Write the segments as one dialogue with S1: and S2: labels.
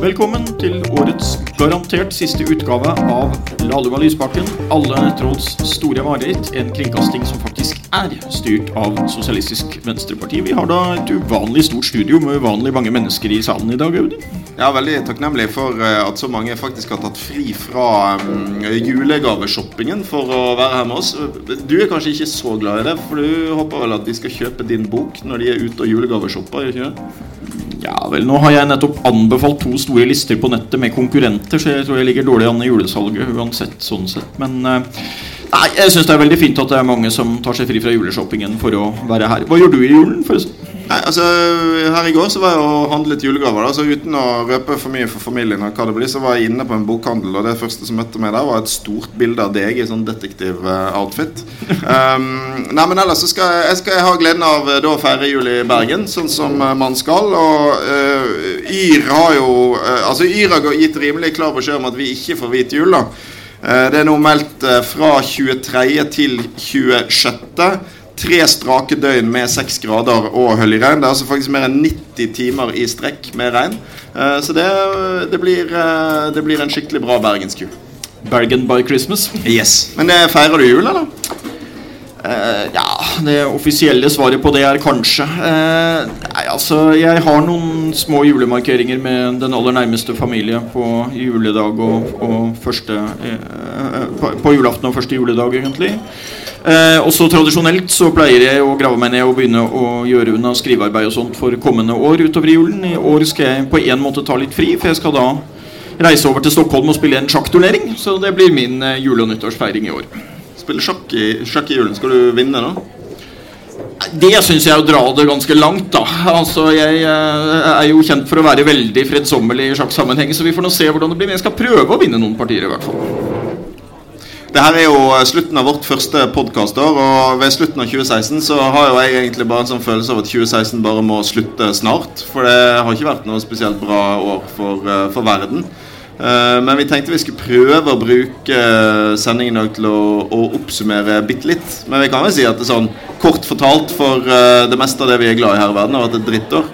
S1: Velkommen til årets garantert siste utgave av Lahlum og Lysbakken, alle tråds store mareritt. En kringkasting som faktisk er styrt av Sosialistisk Venstreparti. Vi har da et uvanlig stort studio med uvanlig mange mennesker i salen i dag, Audun.
S2: Ja, veldig takknemlig for eh, at så mange faktisk har tatt fri fra um, julegaveshoppingen for å være her med oss. Du er kanskje ikke så glad i det, for du håper vel at de skal kjøpe din bok når de er ute og julegaveshopper? ikke det?
S1: Ja vel, nå har jeg nettopp anbefalt to store lister på nettet med konkurrenter, så jeg tror jeg ligger dårlig an i julesalget uansett, sånn sett. Men eh, nei, jeg syns det er veldig fint at det er mange som tar seg fri fra juleshoppingen for å være her. Hva gjør du i julen, forresten?
S2: Nei, altså Her i går så var jeg og handlet julegaver. da, så Uten å røpe for mye for familien, og hva det blir, så var jeg inne på en bokhandel. Og det første som møtte meg der, var et stort bilde av deg i sånn detektiv-outfit. Um, nei, men ellers så skal jeg, skal ha gleden av eh, da å feire jul i Bergen, sånn som eh, man skal. Og uh, Yr har jo uh, Altså Yr har gitt rimelig klar beskjed om at vi ikke får hvit jul. da. Uh, det er nå meldt fra 23. til 26 tre strake døgn med seks grader og høll regn. Det er altså faktisk mer enn 90 timer i strekk med regn. Uh, så det, det, blir, uh, det, blir, en skikkelig bra bergenskul.
S1: Bergen by Christmas?
S2: Yes. Men det, feirer du jul, eller?
S1: Uh, ja, det offisielle svaret på det er kanskje. nei, altså, jeg har noen små julemarkeringer med den aller nærmeste familie på juledag og, og første på, på julaften og første juledag, egentlig. Eh, også Tradisjonelt så pleier jeg å grave meg ned og begynne å gjøre unna skrivearbeid og sånt for kommende år utover julen. I år skal jeg på en måte ta litt fri, for jeg skal da reise over til Stockholm og spille en sjakkturnering. Så det blir min eh, jule- og nyttårsfeiring i år.
S2: Spille sjakk i, sjakk i julen. Skal du vinne, da?
S1: Det syns jeg er å dra det ganske langt, da. Altså, Jeg eh, er jo kjent for å være veldig fredsommelig i sjakksammenheng, så vi får nå se hvordan det blir. Men jeg skal prøve å vinne noen partier, i hvert fall.
S2: Det her er jo slutten av vårt første podkastår, og ved slutten av 2016 så har jo jeg egentlig bare en sånn følelse av at 2016 bare må slutte snart. For det har ikke vært noe spesielt bra år for, eh, for verden. Eh, men vi tenkte vi skulle prøve å bruke sendingen til å, å oppsummere bitte litt. Men vi kan vel si at det er sånn kort fortalt for eh, det meste av det vi er glad i her i verden, har vært et drittår.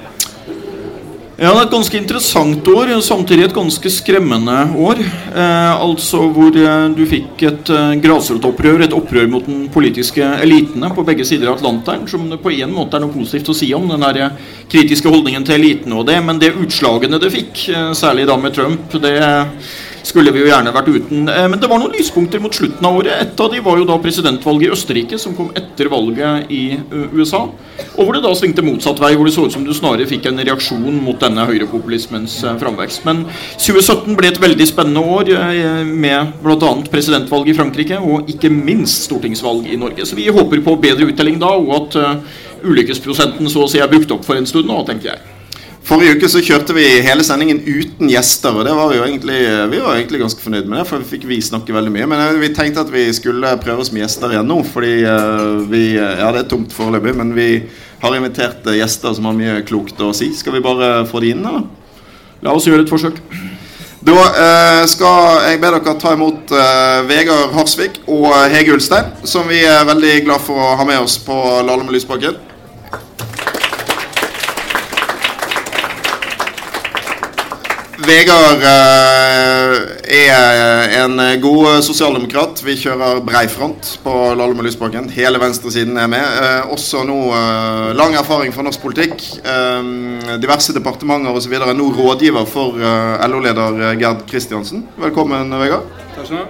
S1: Ja, det er et ganske interessant år, samtidig et ganske skremmende år. Eh, altså hvor eh, du fikk et eh, grasrotopprør, et opprør mot den politiske elitene på begge sider av Atlanteren, som det på en måte er noe positivt å si om, den der eh, kritiske holdningen til elitene og det. Men det utslagene det fikk, eh, særlig da med Trump, det skulle vi jo gjerne vært uten. Eh, men det var noen lyspunkter mot slutten av året. Et av de var jo da presidentvalget i Østerrike, som kom etter valget i USA. Og hvor det da svingte motsatt vei, hvor det så ut som du snarere fikk en reaksjon mot denne høyrepopulismens eh, framvekst. Men 2017 ble et veldig spennende år eh, med bl.a. presidentvalg i Frankrike og ikke minst stortingsvalg i Norge. Så vi håper på bedre uttelling da, og at ulykkesprosenten så å si er brukt opp for en stund nå, tenker jeg.
S2: Forrige uke så kjørte vi hele sendingen uten gjester, og det var vi jo egentlig, vi var egentlig ganske fornøyd med det. For vi fikk vi snakke veldig mye. Men eh, vi tenkte at vi skulle prøve oss med gjester igjen nå. Fordi uh, vi Ja, det er tomt foreløpig, men vi har invitert gjester som har mye klokt å si. Skal vi bare få de inn, eller?
S1: La oss gjøre et forsøk.
S2: Da eh, skal jeg be dere ta imot eh, Vegard Harsvik og Hege Ulstein, som vi er veldig glad for å ha med oss på Lahlum Lysbakken. Vegard er en god sosialdemokrat. Vi kjører brei front på Lallum og Lysbakken. Hele venstresiden er med. Også nå lang erfaring fra norsk politikk. Diverse departementer osv. Nå rådgiver for LO-leder Gerd Kristiansen. Velkommen, Vegard.
S3: Takk skal du ha.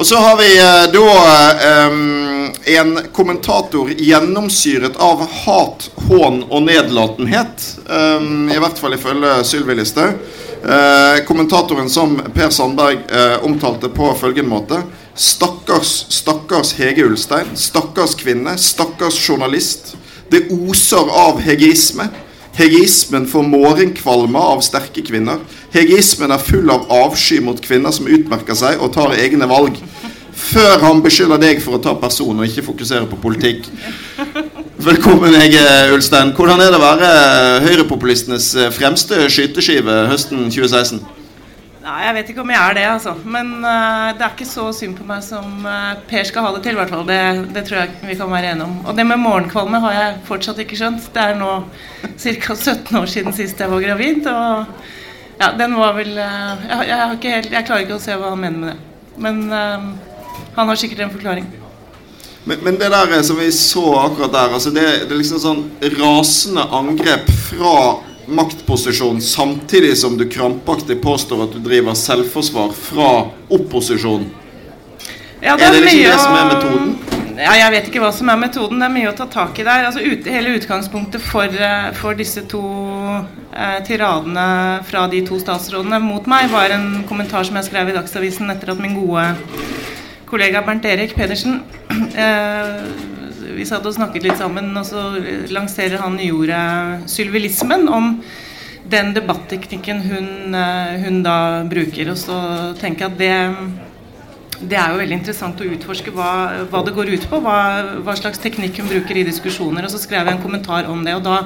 S2: Og så har vi da um, en kommentator gjennomsyret av hat, hån og nedlatenhet. Um, I hvert fall ifølge Sylvi Listhaug. Uh, kommentatoren som Per Sandberg eh, omtalte på følgende måte. Stakkars, stakkars Hege Ulstein. Stakkars kvinne. Stakkars journalist. Det oser av hegeisme. Hegeismen får morgenkvalme av sterke kvinner. Hegeismen er full av avsky mot kvinner som utmerker seg og tar egne valg. Før han beskylder deg for å ta person og ikke fokusere på politikk. Velkommen, Hege Ulstein. Hvordan er det å være høyrepopulistenes fremste skyteskive høsten 2016?
S3: Nei, Jeg vet ikke om jeg er det, altså. Men uh, det er ikke så synd på meg som uh, Per skal ha det til, i hvert fall. Det, det, tror jeg vi kan være enige om. Og det med morgenkvalme har jeg fortsatt ikke skjønt. Det er nå ca. 17 år siden sist jeg var gravid. Og ja, den var vel uh, jeg, jeg, helt, jeg, klarer ikke å se hva han mener med det. Men han har sikkert en forklaring.
S2: Men, men, det der som vi så akkurat der, altså det, det er liksom sånn rasende angrep fra maktposisjon samtidig som du krampaktig påstår at du driver selvforsvar fra opposisjon.
S3: Ja, det er, er, det liksom det som er metoden? Ja, jeg vet ikke hva som er metoden. Det er mye å ta tak i der. Altså, ut, hele utgangspunktet for, eh, for disse to eh, tiradene fra de to statsrådene mot meg var en kommentar som jeg skrev i Dagsavisen etter at min gode kollega Bernt Erik Pedersen eh, vi satt og snakket litt sammen, og så lanserer han nyordet sylvilismen om den debatteknikken hun, eh, hun, da bruker. Og så tenker jeg at det, det er jo veldig interessant å utforske hva, hva det går ut på. Hva, hva, slags teknikk hun bruker i diskusjoner. Og så skrev jeg en kommentar om det. og da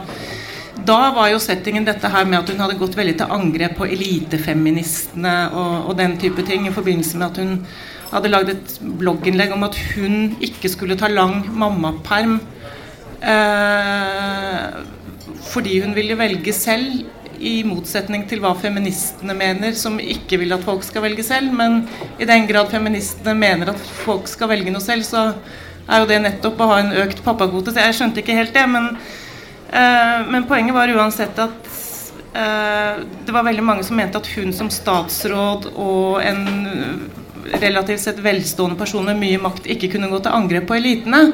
S3: da var jo settingen dette her med at hun hadde gått veldig til angrep på elitefeministene og, og den type ting i forbindelse med at hun hadde lagd et blogginnlegg om at hun ikke skulle ta lang mammaperm eh, fordi hun ville velge selv, i motsetning til hva feministene mener, som ikke vil at folk skal velge selv. Men i den grad feministene mener at folk skal velge noe selv, så er jo det nettopp å ha en økt pappakvote. Jeg skjønte ikke helt det. Men, eh, men poenget var uansett at eh, det var veldig mange som mente at hun som statsråd og en relativt sett velstående person med mye makt ikke kunne gå til angrep på elitene.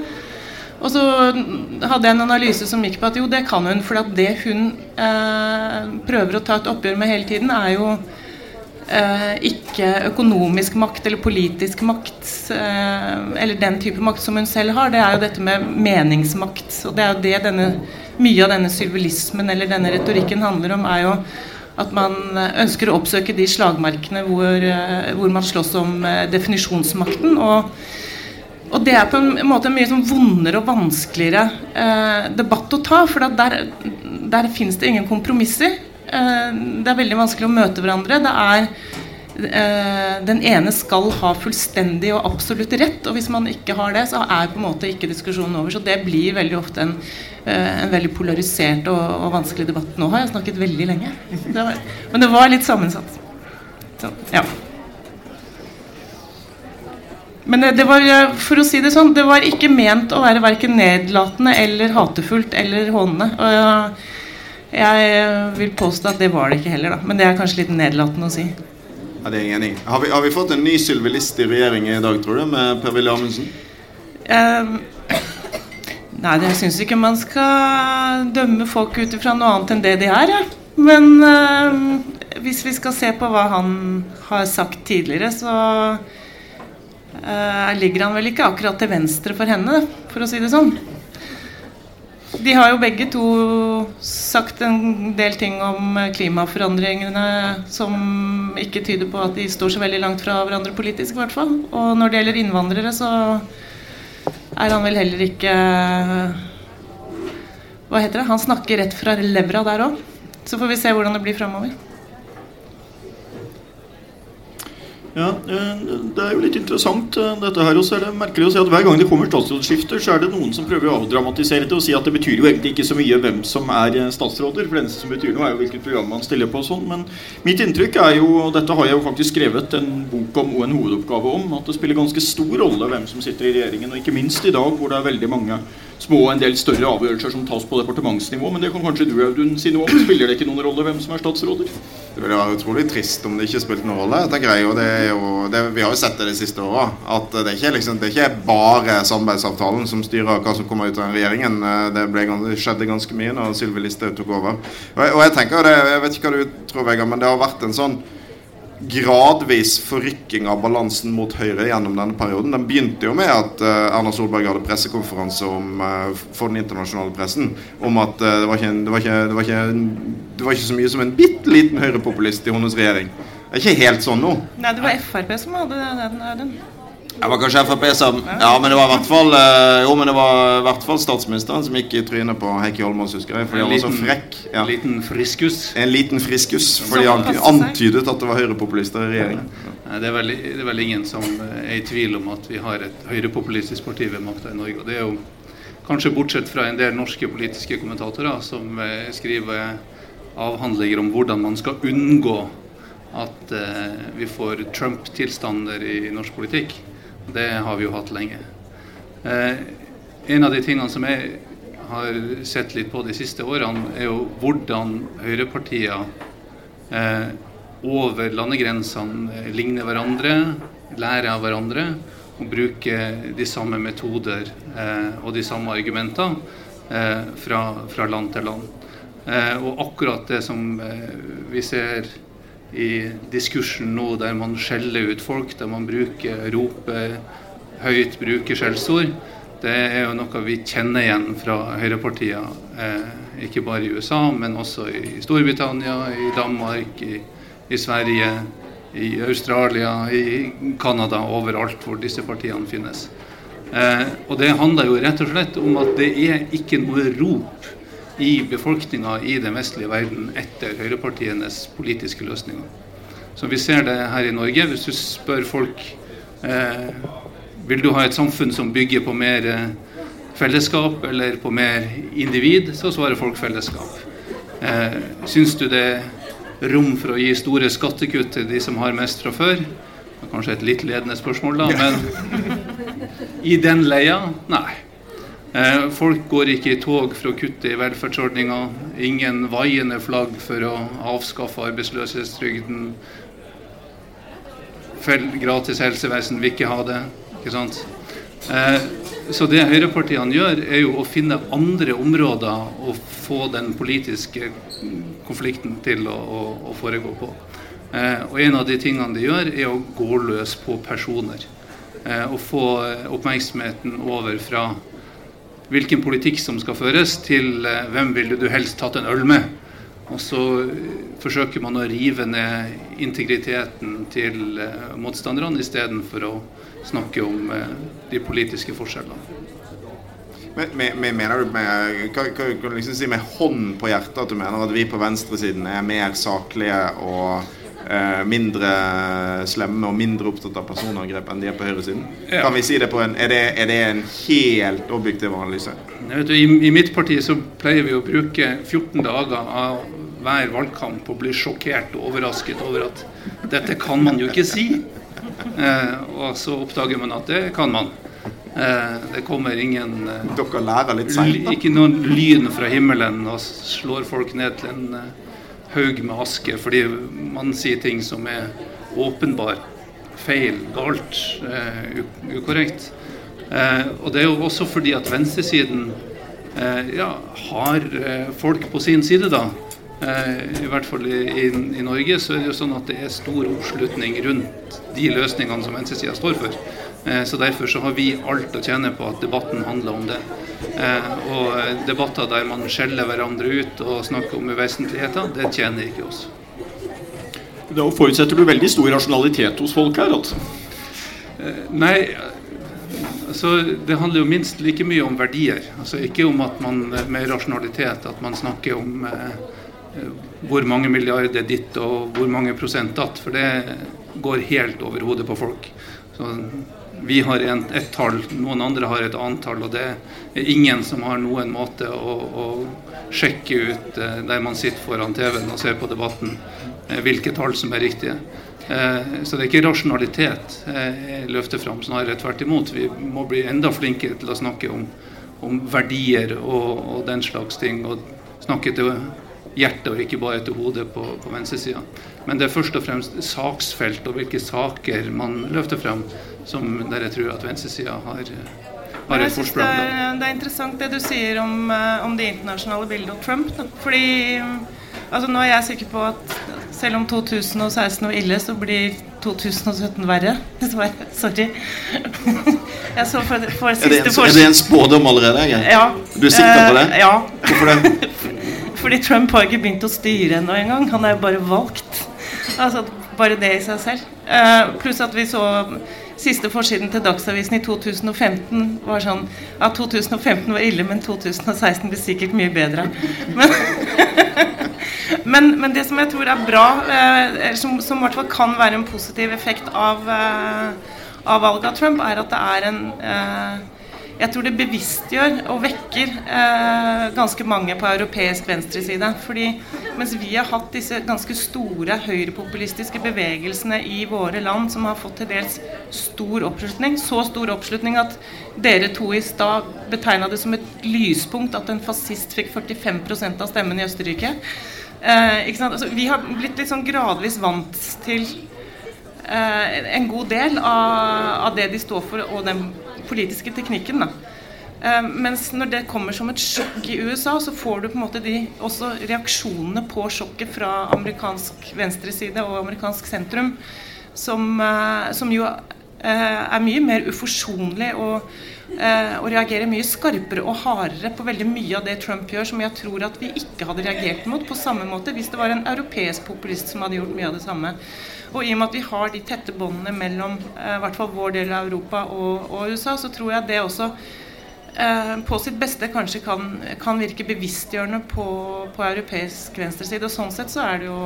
S3: Og så hadde jeg en analyse som gikk på at jo, det kan hun. For det hun eh, prøver å ta et oppgjør med hele tiden, er jo eh, ikke økonomisk makt eller politisk makt, eh, eller den type makt som hun selv har. Det er jo dette med meningsmakt. Og det er jo det denne, mye av denne sylvilismen eller denne retorikken handler om, er jo at man ønsker å oppsøke de slagmarkene hvor, eh, hvor man slåss om eh, definisjonsmakten. Og, og, det er på en måte en mye sånn vondere og vanskeligere eh, debatt å ta. For der, der finnes det ingen kompromisser. Eh, det er veldig vanskelig å møte hverandre. Det er Eh, den ene skal ha fullstendig og absolutt rett. Og hvis man ikke har det, så er på en måte ikke diskusjonen over. Så det blir veldig ofte en, eh, en veldig polarisert og, og, vanskelig debatt. Nå har jeg snakket veldig lenge. Det var, men det var litt sammensatt. Så, ja. Men det, var, for å si det sånn, det var ikke ment å være verken nedlatende eller hatefullt eller hånende. Jeg vil påstå at det var det ikke heller, da. Men det er kanskje litt nedlatende å si.
S2: Ja, det er jeg enig i. Har, har, vi fått en ny sylvilist i regjeringen i dag, tror du, med Per-Willy Amundsen? Um,
S3: nei, jeg syns ikke man skal dømme folk ut ifra noe annet enn det de er. Ja. Men um, hvis vi skal se på hva han har sagt tidligere, så uh, ligger han vel ikke akkurat til venstre for henne, for å si det sånn. De har jo begge to sagt en del ting om klimaforandringene som ikke tyder på at de står så veldig langt fra hverandre politisk, i hvert fall. Og når det gjelder innvandrere, så er han vel heller ikke Hva heter det? Han snakker rett fra levra der òg. Så får vi se hvordan det blir framover.
S1: Ja, eh, Det er jo litt interessant, eh, dette her. Og så er det merkelig å si at hver gang det kommer statsrådsskifter, så er det noen som prøver å avdramatisere det og si at det betyr jo egentlig ikke så mye hvem som er eh, statsråder. For det eneste som betyr noe, er jo hvilket program man stiller på og sånn. Men mitt inntrykk er jo, og dette har jeg jo faktisk skrevet en bok om og en hovedoppgave om, at det spiller ganske stor rolle hvem som sitter i regjeringen. Og ikke minst i dag, hvor det er veldig mange små og en del større avgjørelser som tas på departementsnivå. Men det kan kanskje du Audun si noe om. Spiller det ikke noen rolle hvem som er statsråder?
S2: Det ville vært utrolig trist om det ikke spilte noen rolle. jeg, og det er jo, det, Vi har jo sett det de siste åra. At det er, ikke, liksom, det er ikke bare samarbeidsavtalen som styrer hva som kommer ut av regjeringen. Det, ble, det skjedde ganske mye når Sylvi Listhaug tok over. Og jeg, og jeg tenker det, jeg vet ikke hva du tror, Vegard, men det har vært en sånn gradvis forrykking av balansen mot Høyre gjennom denne perioden. Den begynte jo med at uh, Erna Solberg hadde pressekonferanse om, uh, for den internasjonale pressen om at uh, det, var ikke, det, var ikke, det, var ikke, det, var ikke, så mye som en bitte liten høyrepopulist i hennes regjering. Det er ikke helt sånn nå.
S3: Nei, det var Frp som hadde den.
S2: Det var kanskje Frp som Ja, men det var i hvert fall eh, Jo, men det var i hvert fall statsministeren som gikk i trynet på Heikki Holmås, husker jeg. Fordi han var så frekk. Ja.
S4: En liten friskus.
S2: En liten friskus. Fordi han antydet at det var høyrepopulister i regjeringen.
S4: Det er, vel, det er vel ingen som er i tvil om at vi har et høyrepopulistisk parti ved makta i Norge. Og det er jo kanskje bortsett fra en del norske politiske kommentatorer som eh, skriver avhandlinger om hvordan man skal unngå at eh, vi får Trump-tilstander i norsk politikk. Det har vi jo hatt lenge. Eh, en av de tingene som jeg har sett litt på de siste årene, er jo hvordan høyrepartier eh, over landegrensene eh, ligner hverandre, lærer av hverandre og bruker de samme metoder og de samme argumenter fra, land til land. Og akkurat det som vi ser i diskursen nå, der man skjeller ut folk, der man bruker roper høyt, bruker skjellsord, det er jo noe vi kjenner igjen fra høyrepartier, eh, ikke bare i USA, men også i Storbritannia, i Danmark, i, i Sverige, i Australia, i Canada, overalt hvor disse partiene finnes. Eh, og det handler jo rett og slett om at det er ikke noe rop i befolkninga i den vestlige verden etter høyrepartienes politiske løsninger. Så vi ser det her i Norge. Hvis du spør folk eh, vil du ha et samfunn som bygger på mer eh, fellesskap eller på mer individ, så svarer folk fellesskap. Eh, Syns du det er rom for å gi store skattekutt til de som har mest fra før? Det er Kanskje et litt ledende spørsmål, da, men i den leia nei. Eh, Folk går ikke i tog for å kutte i velferdsordninger. Ingen vaiende flagg for å avskaffe arbeidsløshetstrygden. Gratis helsevesen vil ikke ha det. Ikke sant? Eh, Så det høyrepartiene gjør, er jo å finne andre områder å få den politiske konflikten til å, foregå på. Eh, Og en av de tingene de gjør, er å gå løs på personer. Og få oppmerksomheten over fra hvilken politikk som skal føres, til eh, hvem ville du helst tatt en øl med. Og så eh, forsøker man å rive ned integriteten til eh, motstanderne istedenfor å snakke om de politiske forskjellene.
S2: Men, men, men mener du med, kan, kan, du liksom si med hånd på hjertet at du mener at vi på venstresiden er mer saklige og mindre slemme og mindre opptatt av personangrep enn de er på høyresiden?
S4: Ja.
S2: Kan vi si det på en, er, det, er det en helt objektiv analyse?
S4: Du, i, I mitt parti så pleier vi å bruke 14 dager av hver valgkamp på å bli sjokkert og overrasket over at dette kan man jo ikke si. Eh, og så oppdager man at det kan man. Eh, det kommer ingen eh,
S2: Dere lærer litt seint.
S4: Ikke noen lyn fra himmelen og slår folk ned til en eh, haug med aske fordi man sier ting som er åpenbart feil, galt, uh, ukorrekt. Uh, og det er jo også fordi at venstresiden uh, ja, har folk på sin side, da. I hvert fall i, i, i Norge så er det jo sånn at det er stor oppslutning rundt de løsningene som venstresida står for. Eh, så Derfor så har vi alt å tjene på at debatten handler om det. Eh, og eh, debatter der man skjeller hverandre ut og snakker om uvesentligheter, det tjener ikke oss.
S1: Da forutsetter du veldig stor rasjonalitet hos folk her. altså.
S4: Nei, altså det handler jo minst like mye om verdier. Altså ikke om at man med rasjonalitet at man snakker om hvor mange milliarder ditt og hvor mange prosent datt. For det går helt over hodet på folk. Så vi har en, et tall, noen andre har et annet tall. Og det er ingen som har noen måte å, å sjekke ut eh, der man sitter foran TV-en og ser på debatten, eh, hvilke tall som er riktige. Eh, Så det er ikke rasjonalitet jeg løfter fram, snarere tvert imot. Vi må bli enda flinkere til å snakke om, om verdier og, og den slags ting. Og snakke til hjertet og ikke bare til hodet på, på venstresida. Men det er først og fremst saksfelt og hvilke saker man løfter frem, som der jeg tror at venstresida har, har et forsprang. det,
S3: er, det er interessant det du sier om, eh, om det internasjonale bildet og Trump. Da. Fordi altså, nå er jeg sikker på at selv om 2016 var ille, så blir 2017 verre. Dessverre. Sorry. Jeg så for, for
S2: Er det,
S3: siste
S2: en, er det en spådom allerede? Jeg?
S3: Ja.
S2: Du er sikker på det?
S3: Eh, ja.
S2: Hvorfor det?
S3: Fordi Trump har ikke begynt å styre ennå engang. Han er jo bare valgt. Altså, bare det i seg selv. Eh, pluss at vi så siste forsiden til Dagsavisen i 2015 var sånn Ja, 2015 var ille, men 2016 blir sikkert mye bedre. Men, men, men det som jeg tror er bra, eh, som, som i hvert fall kan være en positiv effekt av, eh, av valget av Trump, er at det er en jeg tror det bevisstgjør og vekker eh, ganske mange på europeisk venstreside. Fordi mens vi har hatt disse ganske store høyrepopulistiske bevegelsene i våre land som har fått til dels stor oppslutning, så stor oppslutning at dere to i stad betegna det som et lyspunkt at en fascist fikk 45% av stemmen i Østerrike. Eh, altså, vi har blitt litt sånn gradvis vant til eh, en god del av, av det de står for, og den politiske teknikken. da. Uh, mens når det kommer som et sjokk i USA, så får du på en måte de, også reaksjonene på sjokket fra amerikansk venstreside og amerikansk sentrum, som, uh, som jo er mye mer uforsonlig og, og, reagerer mye skarpere og hardere på veldig mye av det Trump gjør, som jeg tror at vi ikke hadde reagert mot på samme måte hvis det var en europeisk populist som hadde gjort mye av det samme. Og i og med at vi har de tette båndene mellom eh, i hvert fall vår del av Europa og, og USA, så tror jeg det også eh, på sitt beste kanskje kan, kan virke bevisstgjørende på, på europeisk venstreside. Og sånn sett så er det jo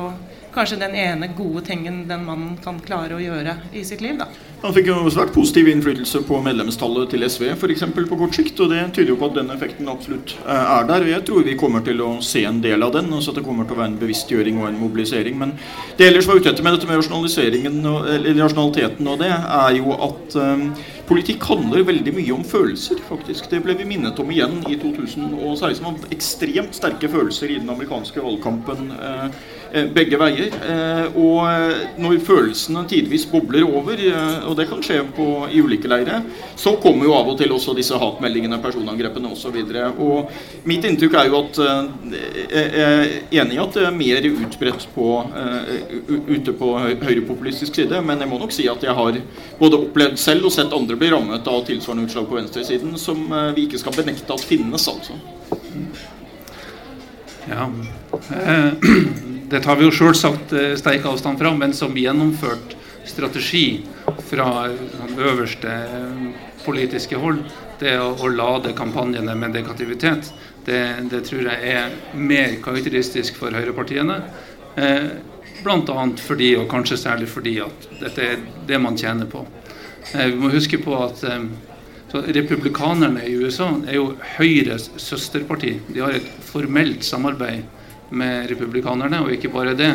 S3: kanskje den ene gode tingen den mannen kan klare å gjøre i sitt liv. da.
S1: Han fikk jo svært positiv innflytelse på medlemstallet til SV for eksempel, på kort sikt. og Det tyder jo på at den effekten absolutt eh, er der. og Jeg tror vi kommer til å se en del av den. altså at Det kommer til å være en bevisstgjøring og en mobilisering. Men det ellers var ute etter med dette med rasjonaliseringen og, eller rasjonaliteten og det, er jo at um, politikk handler veldig mye om følelser, faktisk. Det ble vi minnet om igjen i 2016. Det var ekstremt sterke følelser i den amerikanske valgkampen. Uh, begge veier. Og når følelsene tidvis bobler over, og det kan skje på, i ulike leire, så kommer jo av og til også disse hatmeldingene, personangrepene osv. Mitt inntrykk er jo at Jeg er enig i at det er mer utbredt på, ute på høyrepopulistisk side, men jeg må nok si at jeg har både opplevd selv og sett andre bli rammet av tilsvarende utslag på venstresiden som vi ikke skal benekte at finnes, altså.
S4: Ja. det tar vi jo sjølsagt eh, sterk avstand fra, men som gjennomført strategi fra øverste politiske hold, det å, å lade kampanjene med negativitet, det, det, tror jeg er mer karakteristisk for høyrepartiene. Eh, Bl.a. fordi, og kanskje særlig fordi, at dette er det man tjener på. Eh, vi må huske på at eh, Republikanerne i USA er jo Høyres søsterparti. De har et formelt samarbeid med republikanerne, og ikke bare det.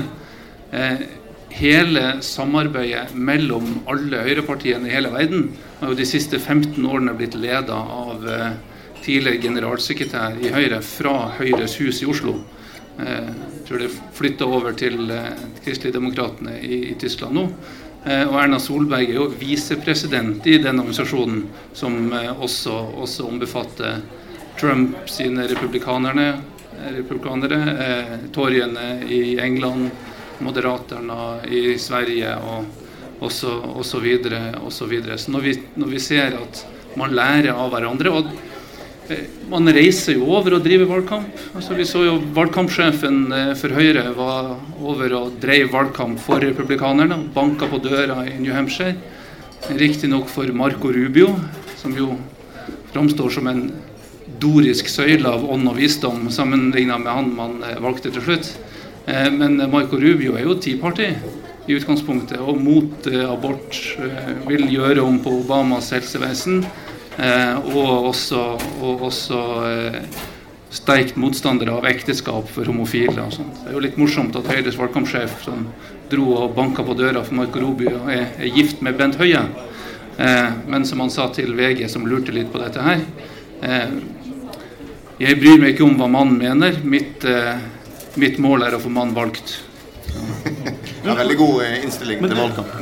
S4: Eh, hele samarbeidet mellom alle høyrepartiene i hele verden har jo de siste 15 årene blitt leda av eh, tidligere generalsekretær i Høyre fra Høyres hus i Oslo. Eh, jeg tror det flytta over til Kristelig Kristeligdemokratene i, Tyskland nå. Eh, og Erna Solberg er jo visepresident i den organisasjonen, som eh, også, også ombefatter Trump sine republikanere, republikanere. Eh, Torjene i England, Moderaterna i Sverige og osv. Og så, videre, og så, videre. så når vi, når vi ser at man lærer av hverandre og eh, man reiser jo over og driver valgkamp. Altså, vi så jo Valgkampsjefen eh, for Høyre var over og drev valgkamp for republikanerne. Banka på døra i New Hampshire. Riktignok for Marco Rubio, som jo framstår som en dorisk søyle av ånd og visdom sammenligna med han man eh, valgte til slutt. Eh, men Marco Rubio er jo Tea i utgangspunktet, og mot eh, abort. Vil gjøre om på Obamas helsevesen. Og også, og også sterkt motstander av ekteskap for homofile. og sånt. Det er jo litt morsomt at Høyres valgkampsjef som dro og banka på døra for Marco Rubio, er, er gift med Bent Høie. men som han sa til VG, som lurte litt på dette her jeg bryr meg ikke om hva mannen mener. Mitt, eh, mitt mål er å få mannen valgt.
S2: Ja, veldig god eh, innstilling til valgkamp.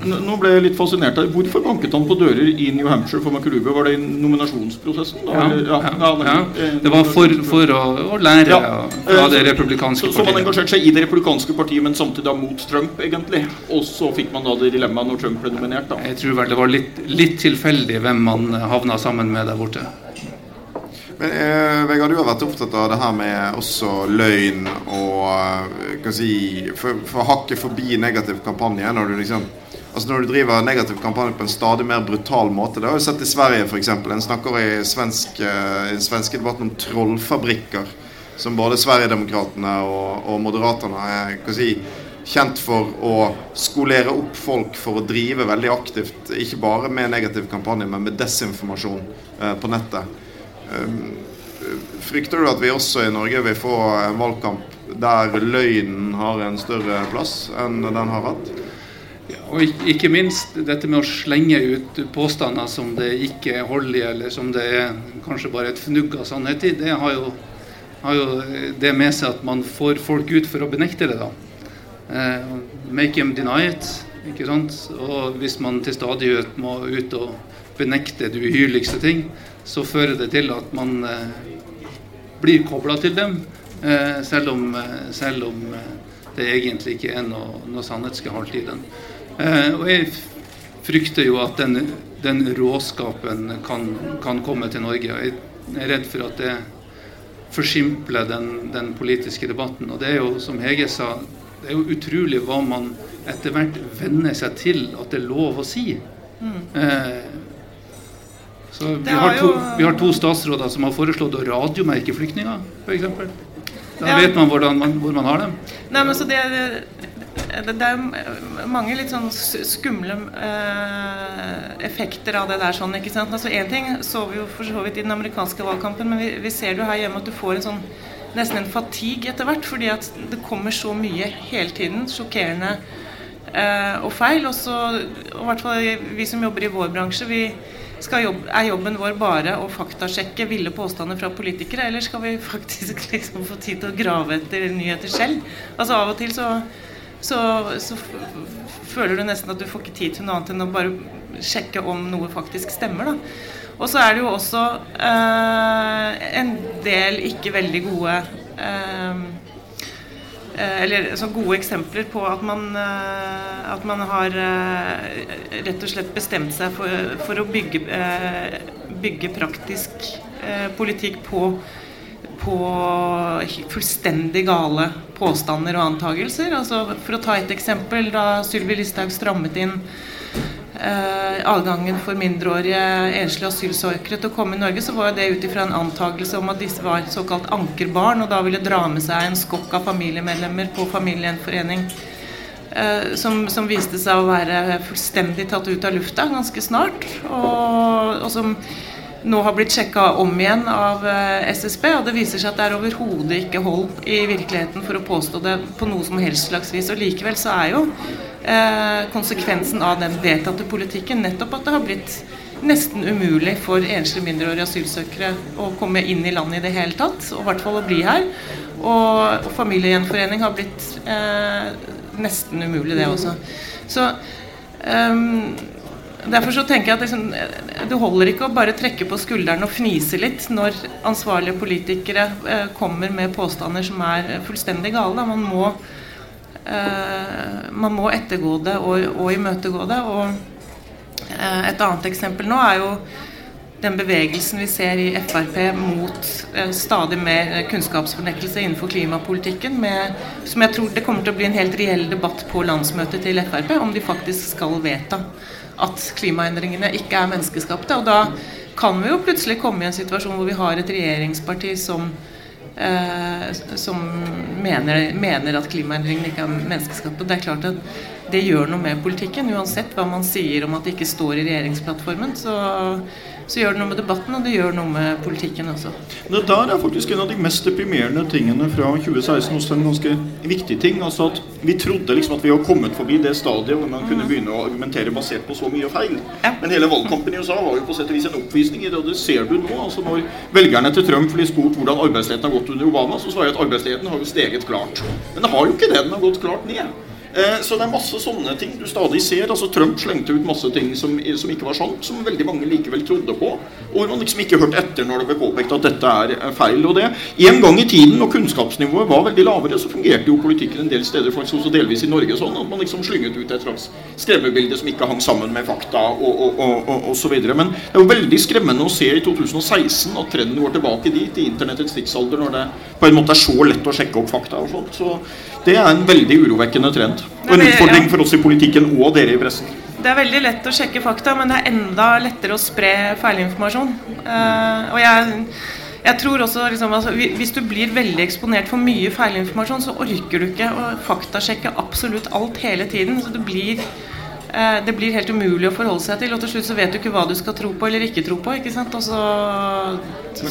S1: Nå ble jeg litt fascinert her. Hvorfor banket han på dører i New Hampshire for McRubio? Var det i nominasjonsprosessen?
S4: Ja, ja, ja, ja, Det var for, for å, å, lære av det republikanske
S1: partiet. Så, så man engasjerte seg i det republikanske partiet, men samtidig mot Trump, egentlig? Og så fikk man da det dilemmaet når Trump ble nominert? da?
S4: Jeg tror vel det var litt, litt tilfeldig hvem man havna sammen med der borte.
S2: Men eh, Vegard, du har vært opptatt av det her med også løgn og eh, kan si, for, for hakket forbi negativ kampanje. Når du liksom Altså Når du driver negativ kampanje på en stadig mer brutal måte Det har vi sett i Sverige f.eks. En snakker i svensk, i svenske debatten om trollfabrikker. Som både Sverigedemokraterna og, og Moderaterna er kan si, kjent for å skolere opp folk for å drive veldig aktivt. Ikke bare med negativ kampanje, men med desinformasjon eh, på nettet. Um, frykter du at vi også i Norge vil få en valgkamp der løgnen har en større plass enn den har hatt?
S4: Ja, Og ikke minst dette med å slenge ut påstander som det ikke er hold i, eller som det er kanskje bare et fnugg av sannhet i, det har jo, har jo, det med seg at man får folk ut for å benekte det. da. Eh, make them deny it. ikke sant? Og hvis man til stadighet må ut og benekte de uhyrligste ting, så fører det til at man eh, blir kobla til dem, eh, selv om, eh, selv om det egentlig ikke er noe, noe sannhetsgehalt i den. Og jeg frykter jo at den, den råskapen kan, kan, komme til Norge. Jeg er redd for at det forsimpler den, den, politiske debatten. Og det er jo, som Hege sa, det er jo utrolig hva man etter hvert venner seg til at det er lov å si. Mm. Eh, så vi har, to, vi har, to, statsråder som har foreslått å radiomerke flyktninger, f.eks. Da vet man, man hvor man har dem.
S3: Nei, men så det, det, det er mange litt sånn skumle eh, effekter av det der. sånn, ikke sant? Altså Én ting så vi jo for så vidt i den amerikanske valgkampen, men vi, vi ser det jo her hjemme at du får en sånn nesten en fatigue etter hvert. Fordi at det kommer så mye hele tiden. Sjokkerende eh, og feil. Og så, i hvert fall vi som jobber i vår bransje, vi Jobb, er jobben vår bare å faktasjekke ville påstander fra politikere, eller skal vi faktisk liksom få tid til å grave etter nyheter selv? Altså Av og til så så, så føler du nesten at du får ikke tid til noe annet enn å bare sjekke om noe faktisk stemmer. da. Og så er det jo også eh, en del ikke veldig gode eh, Eller så gode eksempler på at man, eh, at man har eh, rett og slett bestemt seg for, for å bygge, eh, bygge praktisk politikk på på fullstendig gale påstander og antagelser. Altså, for å ta et eksempel, da Sylvi Listhaug strammet inn eh, adgangen for mindreårige enslige asylsøkere til å komme i Norge, så var det ut ifra en antakelse om at disse var såkalt ankerbarn, og da ville dra med seg en skokk av familiemedlemmer på familiegjenforening. Eh, som, som, viste seg å være fullstendig tatt ut av lufta ganske snart. Og, og som nå har blitt sjekka om igjen av eh, SSB, og det viser seg at det er overhodet ikke hold i virkeligheten for å påstå det på noe som helst slags vis. Og likevel så er jo eh, konsekvensen av den vedtatte politikken nettopp at det har blitt nesten umulig for enslige mindreårige asylsøkere å komme inn i landet i det hele tatt, og i hvert fall å bli her. Og, familiegjenforening har blitt eh, nesten umulig, det også. Så um, Derfor så tenker jeg at liksom, det holder ikke å bare trekke på skulderen og fnise litt når ansvarlige politikere eh, kommer med påstander som er fullstendig gale. Man må, eh, man må ettergå det og, og imøtegå det. Og eh, et annet eksempel nå er jo den bevegelsen vi ser i Frp mot eh, stadig mer kunnskapsfornektelse innenfor klimapolitikken. Med, som jeg tror det kommer til å bli en helt reell debatt på landsmøtet til Frp om de faktisk skal vedta at klimaendringene ikke er menneskeskapte. Og da kan vi jo plutselig komme i en situasjon hvor vi har et regjeringsparti som, som mener, mener, at klimaendringene ikke er menneskeskapte. Det er klart at det gjør noe med politikken, uansett hva man sier om at det ikke står i regjeringsplattformen. Så så gjør det noe med debatten, og det gjør noe med politikken også.
S1: Det der er faktisk en av de mest deprimerende tingene fra 2016, også en ganske viktig ting. altså at Vi trodde liksom at vi var kommet forbi det stadiet hvor man kunne mm. begynne å argumentere basert på så mye feil. Ja. Men hele valgkampen i USA var jo på sett og vis en oppvisning i det, og det ser du nå. altså Når velgerne til Trump blir spurt hvordan arbeidsledigheten har gått under Obama, så svarer jeg at arbeidsledigheten har jo steget klart. Men det har jo ikke det. Den har gått klart ned. Eh, så det er masse sånne ting du stadig ser. altså Trump slengte ut masse ting som, som ikke var sant, som veldig mange likevel trodde på. Og hvor man liksom ikke hørte etter når det ble påpekt at dette er feil. og det. En gang i tiden, når kunnskapsnivået var veldig lavere, så fungerte jo politikken en del steder, faktisk også delvis i Norge, sånn at man liksom slynget ut et slags skremmebilde som ikke hang sammen med fakta og, og, så videre. Men det er jo veldig skremmende å se i 2016 at trenden går tilbake dit, i internettets tidsalder, når det på en måte er så lett å sjekke opp fakta og sånt. Så det er en veldig urovekkende trend. Og en utfordring for oss i politikken og dere i pressen.
S3: Det er veldig lett å sjekke fakta, men det er enda lettere å spre feilinformasjon. Uh, og jeg, jeg, tror også liksom, altså, Hvis du blir veldig eksponert for mye feilinformasjon, så orker du ikke å faktasjekke absolutt alt hele tiden. Så det blir, det blir helt umulig å forholde seg til, og til slutt så vet du ikke hva du skal tro på eller ikke tro på. ikke sant? Og så,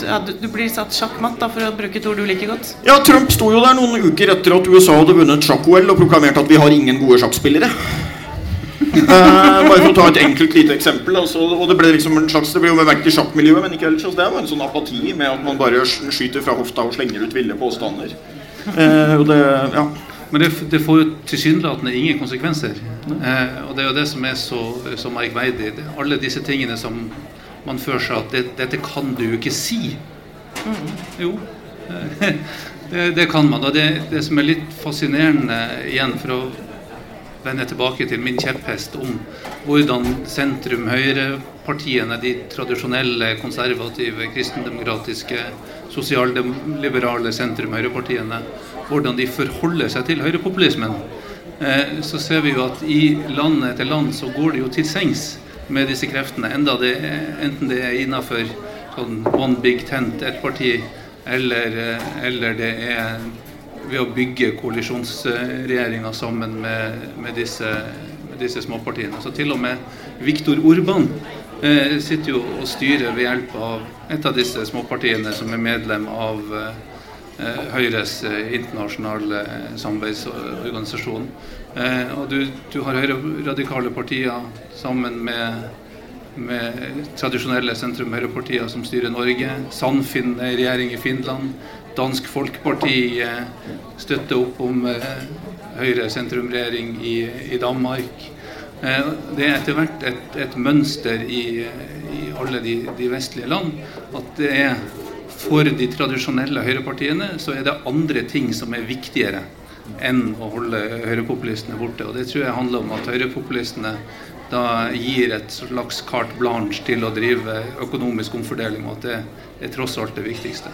S3: ja, du, du, blir satt sjakkmatt, da, for å bruke et ord du liker godt.
S1: Ja, Trump sto jo der noen uker etter at USA hadde vunnet sjakk-OL og proklamerte at vi har ingen gode sjakkspillere. eh, bare for å ta et enkelt lite eksempel. Altså, og Det ble liksom en slags, det ble jo med vekt i sjakkmiljøet, men ikke ellers. Altså, det var en sånn apati med at man bare skyter fra hofta og slenger ut ville påstander. Eh, og det, ja.
S4: Men det, det får jo tilsynelatende ingen konsekvenser. Eh, og det er jo det som er så, så merkverdig. Alle disse tingene som man føler seg at det, dette kan du jo ikke si. Mm. Jo. det, det, kan man. Og det, det som er litt fascinerende igjen for å vende tilbake til min kjepphest om hvordan sentrum-høyre-partiene, de tradisjonelle, konservative, kristendemokratiske, sosialliberale sentrum-høyre-partiene, hvordan de forholder seg til høyrepopulismen, eh, så ser vi jo at i land etter land så går det jo til sengs med disse kreftene, det, enten det er innafor sånn one big tent, ett parti, eller, eh, eller det er ved å bygge koalisjonsregjeringa sammen med, med, disse, med, disse, småpartiene. Så til og med Viktor Urban eh, sitter jo og styrer ved hjelp av et av disse småpartiene som er medlem av eh, Høyres eh, internasjonale samarbeidsorganisasjon. Eh, og du, du har høyreradikale partier sammen med med tradisjonelle sentrum-høyrepartier som styrer Norge. Sannfinn er regjering i Finland. Dansk Folkeparti eh, støtter opp om eh, Høyre-sentrumregjering i, i, Danmark. Eh, det er etter hvert et, et mønster i, i alle de, de, vestlige land at det er for de tradisjonelle høyrepartiene så er det andre ting som er viktigere enn å holde høyrepopulistene borte. Og Det tror jeg handler om at høyrepopulistene da gir et slags carte blanche til å drive økonomisk omfordeling, og at det er tross alt det viktigste.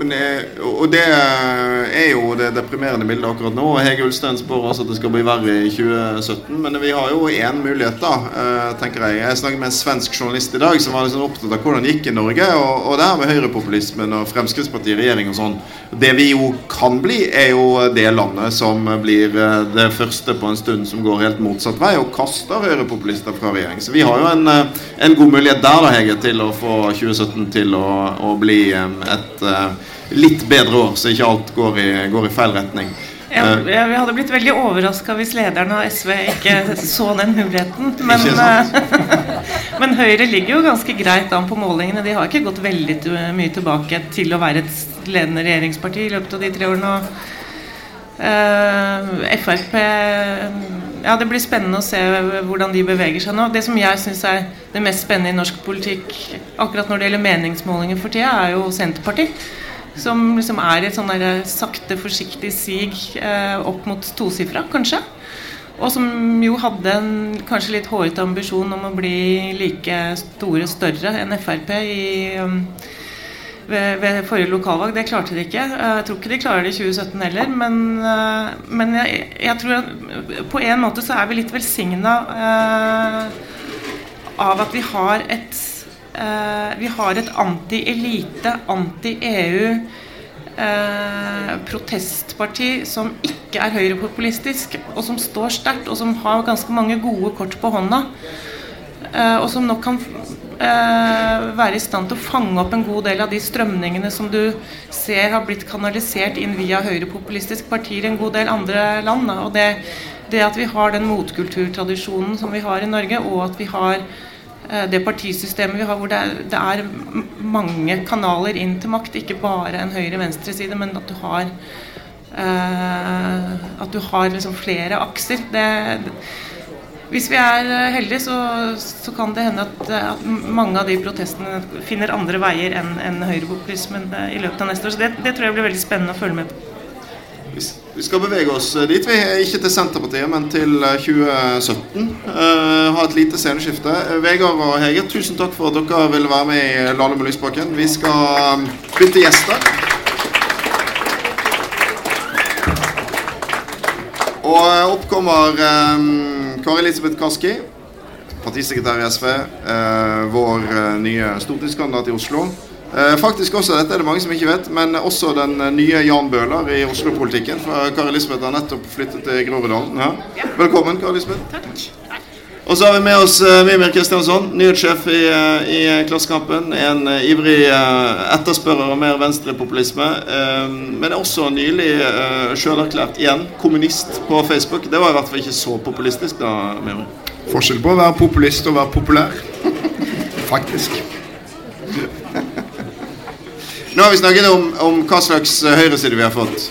S2: Men, og det er jo det deprimerende bildet akkurat nå. Hege Ulstein spår også at det skal bli verre i 2017. Men vi har jo én mulighet, da, eh, tenker jeg. Jeg snakket med en svensk journalist i dag som var liksom opptatt av hvordan det gikk i Norge. Og, og det her med høyrepopulismen og Fremskrittspartiet i regjering og sånn. Det vi jo kan bli, er jo det landet som blir eh, det første på en stund som går helt motsatt vei og kaster høyrepopulister fra regjering. Så vi har jo en, eh, en god mulighet der, da, Hege, til å få 2017 til å, å bli et litt bedre år, så ikke alt går i, går i feil retning.
S3: Ja, eh, vi hadde blitt veldig overraska hvis lederen av SV ikke så den muligheten. Men, eh, men, Høyre ligger jo ganske greit an på målingene. De har ikke gått veldig mye tilbake til å være et ledende regjeringsparti i løpet av de tre årene. Uh, Frp Ja, det blir spennende å se hvordan de beveger seg nå. Det som jeg syns er det mest spennende i norsk politikk akkurat når det gjelder meningsmålinger for tida, er jo Senterpartiet. Som liksom er et sånn der sakte, forsiktig sig eh, opp mot tosifra, kanskje. Og som jo hadde en kanskje litt hårete ambisjon om å bli like store, større enn Frp i, um, ved, ved, forrige lokalvalg. Det klarte de ikke. Jeg tror ikke de klarer det i 2017 heller. Men, uh, men jeg, jeg, tror at på en måte så er vi litt velsigna uh, av at vi har et Eh, vi har et anti-elite, anti-EU eh, protestparti som ikke er høyrepopulistisk, og som står sterkt, og som har ganske mange gode kort på hånda. Eh, og som nok kan være i stand til å fange opp en god del av de strømningene som du ser har blitt kanalisert inn via høyrepopulistiske partier i en god del andre land. Og det, det at vi har den motkulturtradisjonen som vi har i Norge, og at vi har Eh, det partisystemet vi har, hvor det er, det er, mange kanaler inn til makt, ikke bare en høyre-venstre-side, men at du har eh, at du har liksom flere akser. Det, hvis vi er heldige, så, så, kan det hende at, at, mange av de protestene finner andre veier enn en høyrepopulismen i løpet av neste år. Så det, det tror jeg blir veldig spennende å følge med på.
S2: Vi skal bevege oss dit, vi. er Ikke til Senterpartiet, men til 2017. Uh, eh, ha et lite sceneskifte. Vegard og Hege, tusen takk for at dere ville være med i Lahlum og Lysbakken. Vi skal bytte gjester. Og opp kommer um, Kari Elisabeth Kaski, partisekretær i SV, Uh, vår eh, nye stortingskandidat i Oslo. Eh, faktisk også, dette er det mange som ikke vet, men også den eh, nye Jan Bøhler i Oslo-politikken. For Kari Lisbeth har nettopp flyttet til Groruddalen. Ja. Velkommen, Kari Lisbeth.
S3: Takk.
S2: Og så har vi med oss Mimir Kristiansson, nyhetssjef i, i Klassekampen. En ivrig etterspørrer av mer venstrepopulisme. men også nylig sjølerklært igjen kommunist på Facebook. Det var i hvert fall ikke så populistisk, da, Mimir.
S5: Forskjell på å være populist og være populær. Faktisk.
S2: Nå har vi snakket om, om hva slags høyreside vi har fått.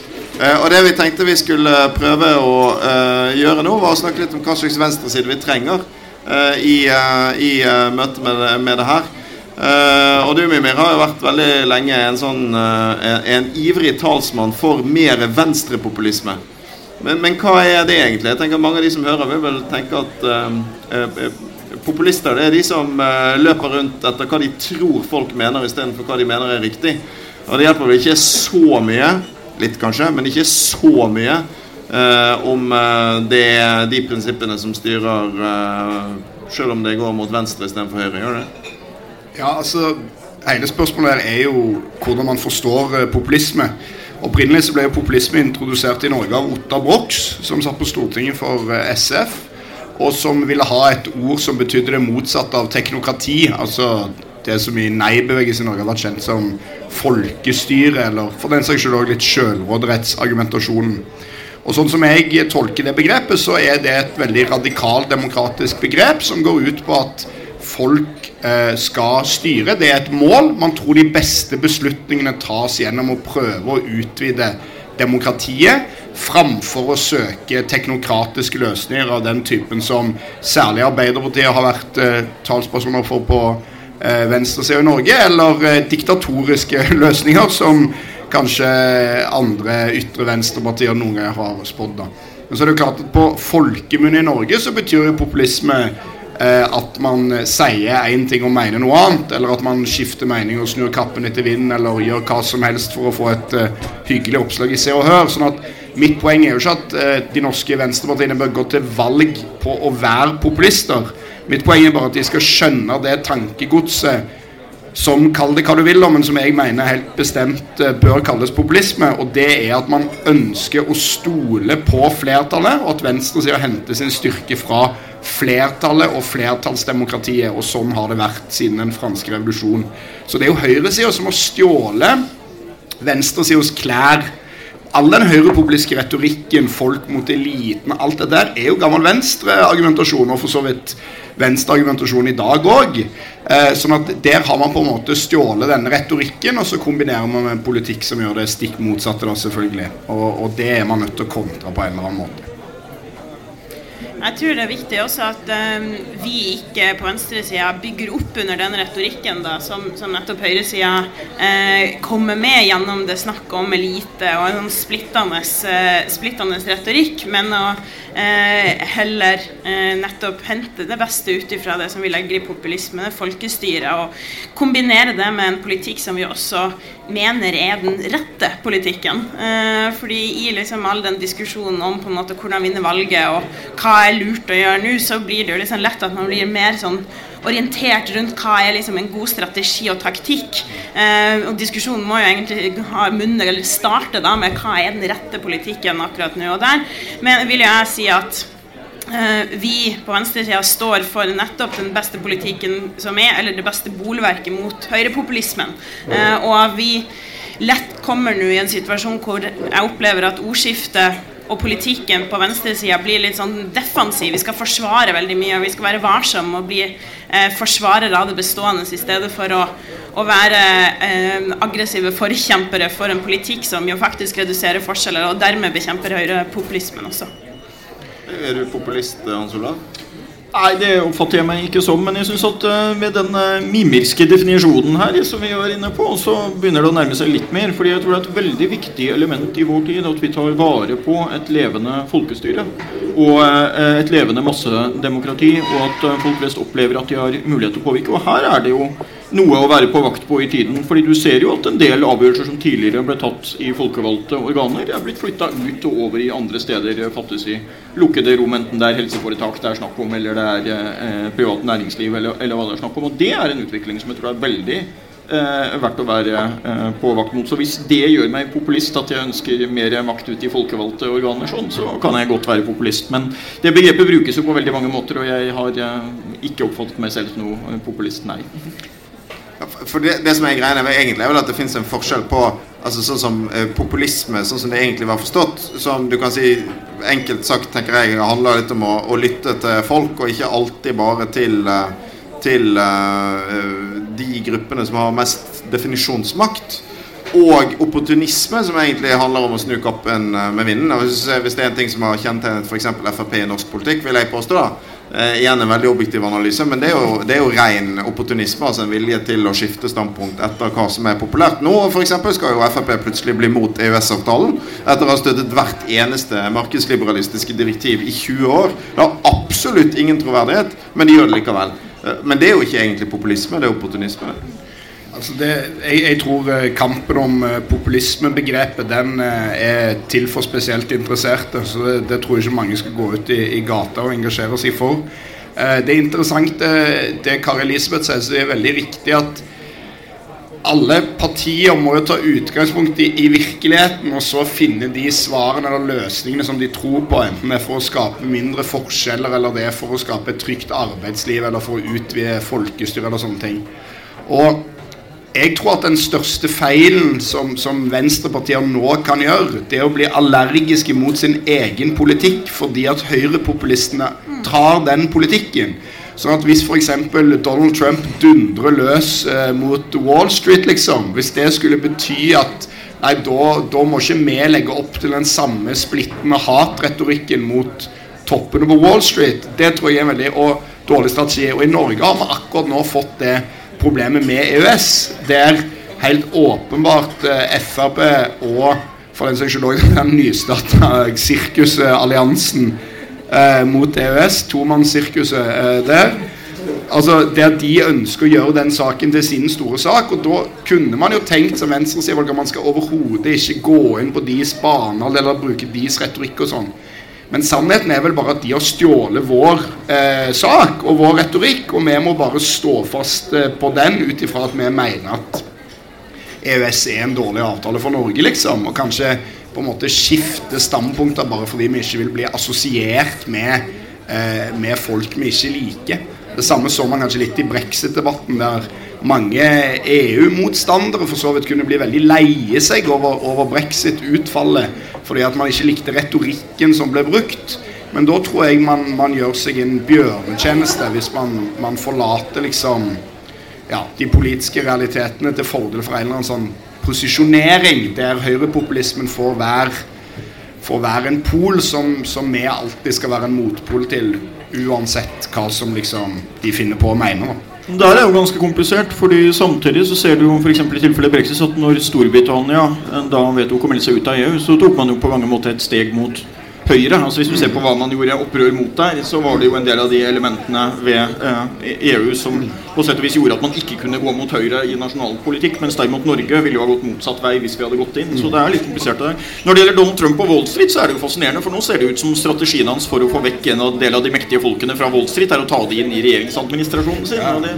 S2: Eh, og det vi tenkte vi skulle prøve å eh, gjøre nå, var å snakke litt om hva slags venstreside vi trenger eh, i, eh, i eh, møte med, med, det her. Eh, og du, Mimir, har jo vært veldig lenge en sånn en ivrig talsmann for mer venstrepopulisme. Men, men, hva er det egentlig? Jeg tenker Mange av de som hører, vil vel tenke at populister det er de som løper rundt etter hva de tror folk mener, istedenfor hva de mener er riktig. Og det hjelper vel ikke så mye litt kanskje, men ikke så mye, eh, om eh, det er de prinsippene som styrer, eh, selv om det går mot venstre istedenfor høyre. Gjør det?
S5: Ja, altså, Hele spørsmålet her er jo hvordan man forstår eh, populisme. Opprinnelig så ble jo populisme introdusert i Norge av Otta Brox, som satt på Stortinget for eh, SF, og som ville ha et ord som betydde det motsatte av teknokrati. altså det som i nei-bevegelsen i Norge har vært kjent som folkestyre, eller for den saks skyld òg litt sjølråderettsargumentasjonen. Og sånn som jeg tolker det begrepet, så er det et veldig radikalt demokratisk begrep som går ut på at folk eh, skal styre. Det er et mål. Man tror de beste beslutningene tas gjennom å prøve å utvide demokratiet, framfor å søke teknokratiske løsninger av den typen som særlig Arbeiderpartiet har vært eh, talspersoner for på eh, venstresida i Norge, eller eh, diktatoriske løsninger, som kanskje andre ytre venstrepartier noen ganger har spådd. Men så er det jo klart at på folkemunne i Norge så betyr jo populisme at man sier én ting og mener noe annet, eller at man skifter mening og snur kappen etter vinden, eller gjør hva som helst for å få et uh, hyggelig oppslag i Se og Hør. sånn at Mitt poeng er jo ikke at uh, de norske venstrepartiene bør gå til valg på å være populister. Mitt poeng er bare at de skal skjønne det tankegodset som kall det hva du vil, men som jeg mener helt bestemt eh, bør kalles populisme. Og det er at man ønsker å stole på flertallet, og at venstresida henter sin styrke fra flertallet og flertallsdemokratiet. Og sånn har det vært siden den franske revolusjon. Så det er jo høyresida som har stjålet venstresidas klær all den høyrepopuliske retorikken, folk mot eliten, alt det der er jo gammel venstre-argumentasjon, og for så vidt venstre-argumentasjon i dag òg. Eh, sånn at der har man på en måte stjålet denne retorikken, og så kombinerer man med en politikk som gjør det stikk motsatte, da selvfølgelig. Og, og det er man nødt til å kontra på en eller annen måte.
S6: Jeg tror det er viktig også at um, vi ikke på venstresida bygger opp under den retorikken da, som, som nettopp høyresida uh, kommer med gjennom det snakket om elite og en sånn splittende, uh, splittende retorikk, men å uh, heller nettopp hente det beste ut ifra det som vi legger i populisme, det folkestyret, og kombinere det med en politikk som vi også mener er den rette politikken. Fordi i liksom all den diskusjonen om på en måte hvordan vinne valget og hva er lurt å gjøre nå, så blir det jo liksom lett at man blir mer sånn orientert rundt hva er liksom en god strategi og taktikk. Eh, og Diskusjonen må jo egentlig ha munner, eller starte da med hva er den rette politikken akkurat nå. Og der men vil jeg si at eh, vi på venstresida står for nettopp den beste politikken som er, eller det beste bolverket mot høyrepopulismen. Eh, og vi lett kommer nå i en situasjon hvor jeg opplever at ordskiftet og politikken på venstresida blir litt sånn defensiv. Vi skal forsvare veldig mye, og vi skal være varsomme og bli eh, forsvarere av det bestående i stedet for å, å være eh, aggressive forkjempere for en politikk som jo faktisk reduserer forskjeller, og dermed bekjemper høyrepopulismen også.
S2: Er du populist, Hans Olav?
S1: Nei, det oppfatter jeg meg ikke som. Men jeg syns at uh, med den uh, mimirske definisjonen her, som vi var inne på, så begynner det å nærme seg litt mer. fordi jeg tror det er et veldig viktig element i vår tid at vi tar vare på et levende folkestyre. Og uh, et levende massedemokrati, og at folk flest opplever at de har mulighet til å påvirke. Og her er det jo noe å være på vakt på i tiden. fordi du ser jo at en del avgjørelser som tidligere ble tatt i folkevalgte organer, er blitt flytta ut og over i andre steder. Fattes i lukkede rom, enten det er helseforetak det er snakk om, eller det er eh, privat næringsliv, eller, eller, hva det er snakk om. Og det er en utvikling som jeg tror er veldig eh, verdt å være eh, på vakt mot. Så hvis det gjør meg populist, at jeg ønsker mer makt ut i folkevalgte organer, sånn, så kan jeg godt være populist. Men det begrepet brukes jo på veldig mange måter, og jeg har eh, ikke oppfattet meg selv som noe populist, nei.
S2: For det, det, som er greia med egentlig er vel at det finnes en forskjell på altså sånn som eh, populisme, sånn som det egentlig var forstått. Som du kan si enkelt sagt tenker jeg handler litt om å, å lytte til folk, og ikke alltid bare til, eh, til uh, de gruppene som har mest definisjonsmakt. Og opportunisme, som egentlig handler om å snu kappen med vinden. Hvis, hvis det er en ting som har kjennetegnet f.eks. Frp i norsk politikk, vil jeg påstå da Eh, igjen en veldig objektiv analyse, men det er, jo, det er jo ren opportunisme. Altså en vilje til å skifte standpunkt etter hva som er populært. Nå for skal jo Frp plutselig bli mot EØS-avtalen etter å ha støttet hvert eneste markedsliberalistiske direktiv i 20 år. Det har absolutt ingen troverdighet, men de gjør det likevel. Eh, men det er jo ikke egentlig populisme, det er opportunisme.
S5: Altså det, jeg, jeg, tror eh, kampen om eh, populismebegrepet den eh, er til for spesielt interesserte. så det, det, tror jeg ikke mange skal gå ut i, i gata og engasjere seg for. Det er interessant det Kari Elisabeth sier, så det er veldig riktig at alle partier må jo ta utgangspunkt i, i, virkeligheten og så finne de svarene eller løsningene som de tror på, enten det er for å skape mindre forskjeller, eller det er for å skape et trygt arbeidsliv, eller for å utvide folkestyret eller sånne ting. Og jeg tror at den største feilen som, som venstrepartier nå kan gjøre, det er å bli allergiske mot sin egen politikk fordi at høyrepopulistene tar den politikken. Sånn at hvis f.eks. Donald Trump dundrer løs eh, mot Wall Street, liksom Hvis det skulle bety at Nei, da, da må ikke vi legge opp til den samme splittende hatretorikken mot toppene på Wall Street. Det tror jeg er en veldig og dårlig strategi. Og i Norge har vi akkurat nå fått det problemet med EØS. Det er helt åpenbart eh, Frp og for den saks skyld òg den nystarta sirkusalliansen eh, mot EØS, tomannssirkuset eh, der. Altså, Der de ønsker å gjøre den saken til sin store sak. Og da kunne man jo tenkt som venstreside at man skal overhodet ikke gå inn på deres baner eller bruke deres retorikk og sånn. Men sannheten er vel bare at de har stjålet vår eh, sak og vår retorikk, og vi må bare stå fast eh, på den ut ifra at vi mener at EØS er en dårlig avtale for Norge, liksom. Og kanskje på en måte skifte standpunkter bare fordi vi ikke vil bli assosiert med, eh, med folk vi ikke liker. Det samme så man kanskje litt i brexit-debatten, der mange EU-motstandere for så vidt kunne bli veldig leie seg over, over brexit-utfallet fordi at man ikke likte retorikken som ble brukt. Men da tror jeg man, man gjør seg en bjørnetjeneste hvis man, man forlater liksom ja, de politiske realitetene til fordel for en eller annen sånn posisjonering der høyrepopulismen får være, får være en pol som, som, vi alltid skal være en motpol til, uansett hva som liksom de finner på å mene.
S1: Der er jo ganske komplisert, fordi samtidig så ser du jo f.eks. i tilfellet Brexit at når Storbritannia eh, da vedtok å melde seg ut av EU, så tok man jo på mange måter et steg mot Høyre. Altså Hvis du ser på hva man gjorde opprør mot der, så var det jo en del av de elementene ved eh, EU som på sett og vis gjorde at man ikke kunne gå mot Høyre i nasjonal politikk, mens derimot Norge ville jo ha gått motsatt vei hvis vi hadde gått inn. Så det er litt komplisert der. Når det gjelder Donald Trump og Wall Street, så er det jo fascinerende, for nå ser det ut som strategien hans for å få vekk en del av de mektige folkene fra Wall Street er å ta de inn i regjeringsadministrasjonen sin. Og det,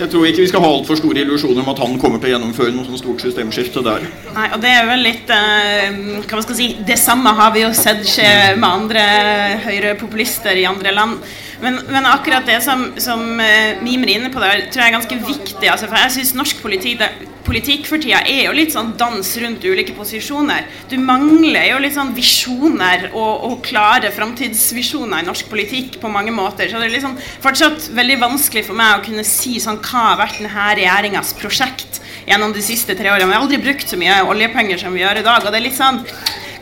S1: jeg tror ikke vi skal ha altfor store illusjoner om at han kommer til å gjennomføre noe sånt stort systemskifte der.
S6: Nei, og det er vel litt uh, hva man skal si, Det samme har vi jo sett skje med andre høyrepopulister i andre land. Men, men, akkurat det som, som uh, Mimer er inne på der, tror jeg er ganske viktig. Altså, for jeg syns norsk politikk, politikk for tida er jo litt sånn dans rundt ulike posisjoner. Du mangler jo litt sånn visjoner og, og klare framtidsvisjoner i norsk politikk på mange måter. Så det er liksom fortsatt veldig vanskelig for meg å kunne si sånn hva har vært denne regjeringas prosjekt gjennom de siste tre årene. Vi har aldri brukt så mye oljepenger som vi gjør i dag. og det er litt sånn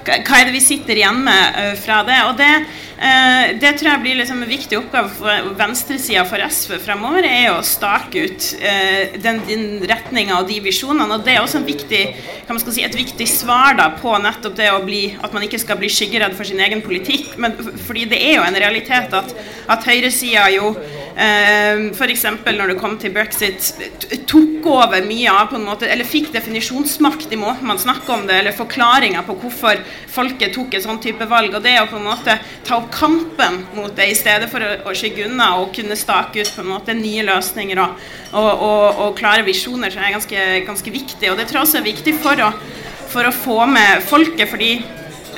S6: hva er det vi sitter igjen med uh, fra det? Og det, det tror jeg blir liksom en viktig oppgave for venstresida for SV fremover, er å stake ut uh, den, den retninga og de visjonene. Og det er også viktig, si, et viktig svar da, på nettopp det å bli, at man ikke skal bli skyggeredd for sin egen politikk. Men fordi det er jo en realitet at, at høyresida jo eh, f.eks. når det kom til brexit, tok over mye av på en måte, eller fikk definisjonsmakt i måten man snakker om det, eller forklaringer på hvorfor folket tok en sånn type valg. og Det å på en måte ta opp kampen mot det, i stedet for å, skygge unna og kunne stake ut på en måte nye løsninger og, og, og, og klare visjoner, som er ganske, ganske viktig. og Det tror jeg også er viktig for å, for å få med folket. fordi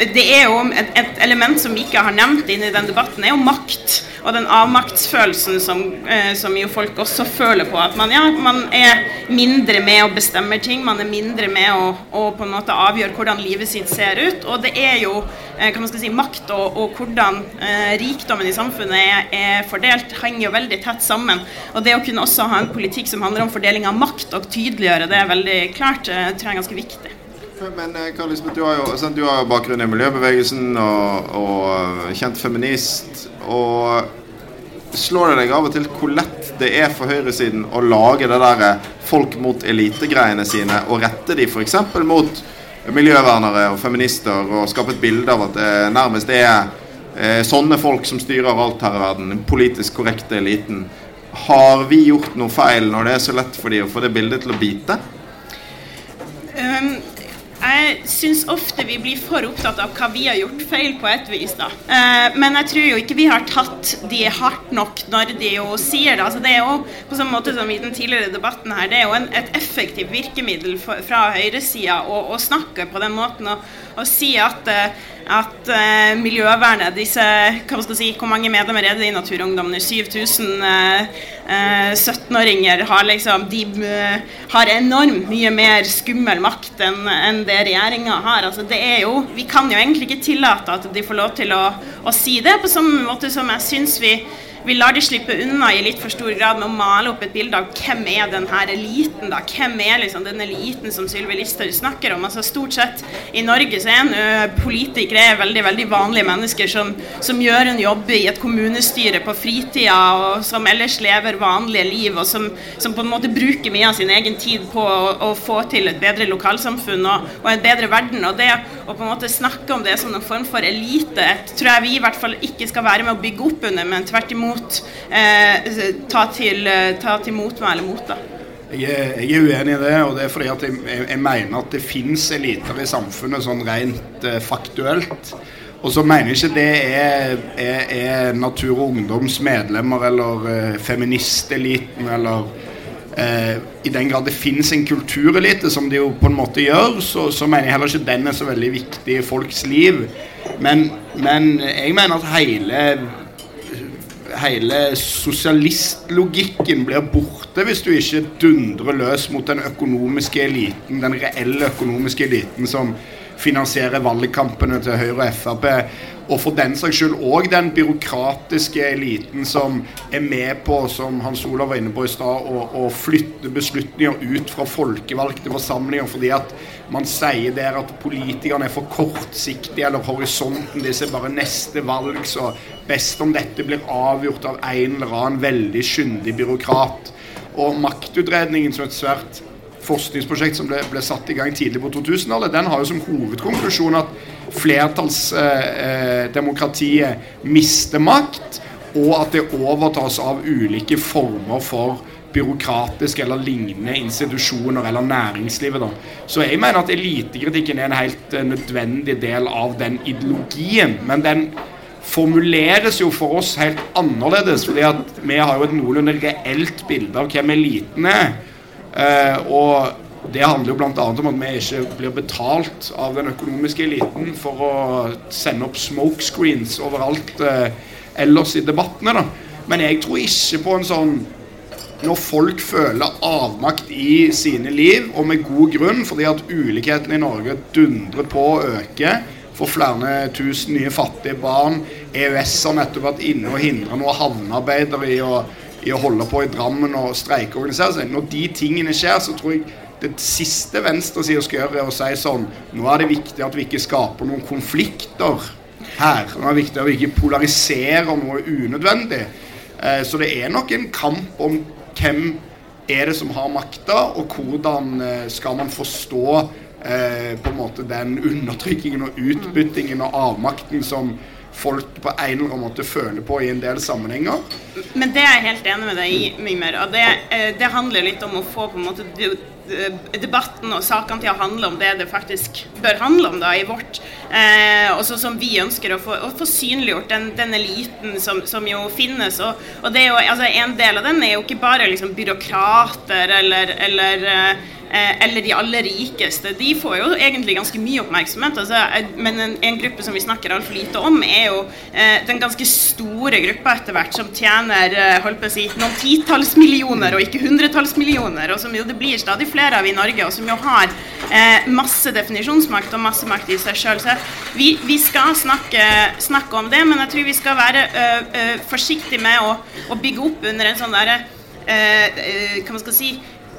S6: det er jo et, et, element som vi ikke har nevnt inn i den debatten, er jo makt. Og den avmaktsfølelsen som, eh, som jo folk også føler på. At man, ja, man, er mindre med å bestemme ting. Man er mindre med å, å, på en måte avgjøre hvordan livet sitt ser ut. Og det er jo eh, kan man si, makt og, og hvordan eh, rikdommen i samfunnet er, er, fordelt, henger jo veldig tett sammen. Og det å kunne også ha en politikk som handler om fordeling av makt, og tydeliggjøre det veldig klart, eh, tror jeg er ganske viktig.
S2: Men eh, Karl Lisbeth, du har jo du har bakgrunn i miljøbevegelsen og, og, eh, kjent feminist. Og slår det deg av og til hvor lett det er for høyresiden å lage det der eh, folk mot elite-greiene sine og rette de f.eks. mot miljøvernere og feminister og skape et bilde av at det nærmest er sånne folk som styrer alt her i verden. Den politisk korrekte eliten. Har vi gjort noe feil når det er så lett for de å få det bildet til å bite?
S6: Um, jeg syns ofte vi blir for opptatt av hva vi har gjort feil, på et vis. da. Eh, men jeg tror jo ikke vi har tatt de hardt nok når de jo sier det. Altså, det er jo på samme måte som i den tidligere debatten her, det er jo en, et effektivt virkemiddel for, fra høyresida å, å, snakke på den måten og, og si at uh, at uh, miljøvernet disse, hva skal si, Hvor mange medlemmer er det i Naturungdommen? 7000 uh, uh, 17-åringer har liksom De uh, har enormt mye mer skummel makt enn en det regjeringa har. Altså, det er jo, vi kan jo egentlig ikke tillate at de får lov til å, å si det, på samme måte som jeg syns vi vi lar de slippe unna i litt for stor grad med å male opp et bilde av hvem er den her eliten, da. Hvem er liksom den eliten som Sylvi Listhaug snakker om? Altså Stort sett i Norge så er en politikere er veldig veldig vanlige mennesker som, som, gjør en jobb i et kommunestyre på fritida, og som ellers lever vanlige liv, og som, som på en måte bruker mye av sin egen tid på å, å få til et bedre lokalsamfunn og, og, en bedre verden. Og det å på en måte snakke om det som en form for elite, tror jeg vi i hvert fall ikke skal være med å bygge opp under, men tvert imot imot eh, ta, til, eh, ta til motmæle mot. da.
S5: Jeg er, jeg er, uenig i det, og det er fordi at jeg, jeg, jeg mener at det finnes eliter i samfunnet sånn rent eh, faktuelt. Og så mener jeg ikke det er, er, er Natur og Ungdoms medlemmer eller eh, feministeliten eller eh, I den grad det finnes en kulturelite, som det jo på en måte gjør, så, så, mener jeg heller ikke den er så veldig viktig i folks liv. Men, men jeg mener at hele hele sosialistlogikken blir borte hvis du ikke dundrer løs mot den økonomiske eliten, den reelle økonomiske eliten som finansierer valgkampene til Høyre og Frp og for den saks skyld òg den byråkratiske eliten som er med på, som Hans Olav var inne på i stad, å, å, flytte beslutninger ut fra folkevalgte forsamlinger fordi at man sier der at politikerne er for kortsiktige, eller horisonten deres er bare neste valg, så best om dette blir avgjort av en eller annen veldig kyndig byråkrat. Og maktutredningen som et svært forskningsprosjekt som ble, ble satt i gang tidlig på 2000-tallet, den har jo som hovedkonklusjon at flertallsdemokratiet eh, mister makt, og at det overtas av ulike former for byråkratiske eller lignende institusjoner eller næringslivet. Da. Så jeg mener at elitekritikken er en helt uh, nødvendig del av den ideologien. Men den formuleres jo for oss helt annerledes, fordi at vi har jo et noenlunde reelt bilde av hvem eliten er. Uh, og det handler jo bl.a. om at vi ikke blir betalt av den økonomiske eliten for å sende opp smokescreens overalt eh, ellers i debattene. da. Men jeg tror ikke på en sånn når folk føler avmakt i sine liv, og med god grunn, fordi at ulikhetene i Norge dundrer på å øke, for flere tusen nye fattige barn, EØS har nettopp vært inne og hindra noen havnearbeidere i å, i å holde på i Drammen og streikeorganisere seg. Når de tingene skjer, så tror jeg det siste venstresida skal gjøre, er å si sånn Nå er det viktig at vi ikke skaper noen konflikter her. Nå er det viktig at vi ikke polariserer noe unødvendig. Eh, så det er nok en kamp om hvem er det som har makta, og hvordan eh, skal man forstå eh, på en måte den undertrykkingen og utbyttingen og avmakten som folk på en eller annen måte føler på i en del sammenhenger.
S6: Men det er jeg helt enig med deg i, Mimir. Og det, eh, det handler litt om å få på en måte debatten og sakene til å handle om det det faktisk bør handle om da i vårt. Eh, og som vi ønsker å få, å få synliggjort den, den eliten som, som, jo finnes. Og, og det er jo, altså, en del av den er jo ikke bare liksom, byråkrater eller, eller Eh, eller de aller rikeste, de får jo egentlig ganske mye oppmerksomhet. Altså, eh, men en, en, gruppe som vi snakker altfor lite om, er jo eh, den ganske store gruppa etter hvert som tjener eh, holdt på å si, noen titalls millioner og ikke hundretalls millioner, og som jo det blir stadig flere av i Norge, og som jo har eh, masse definisjonsmakt og masse makt i seg sjøl. Så vi, vi skal snakke, snakke, om det, men jeg tror vi skal være øh, forsiktige med å, å, bygge opp under en sånn derre hva man skal si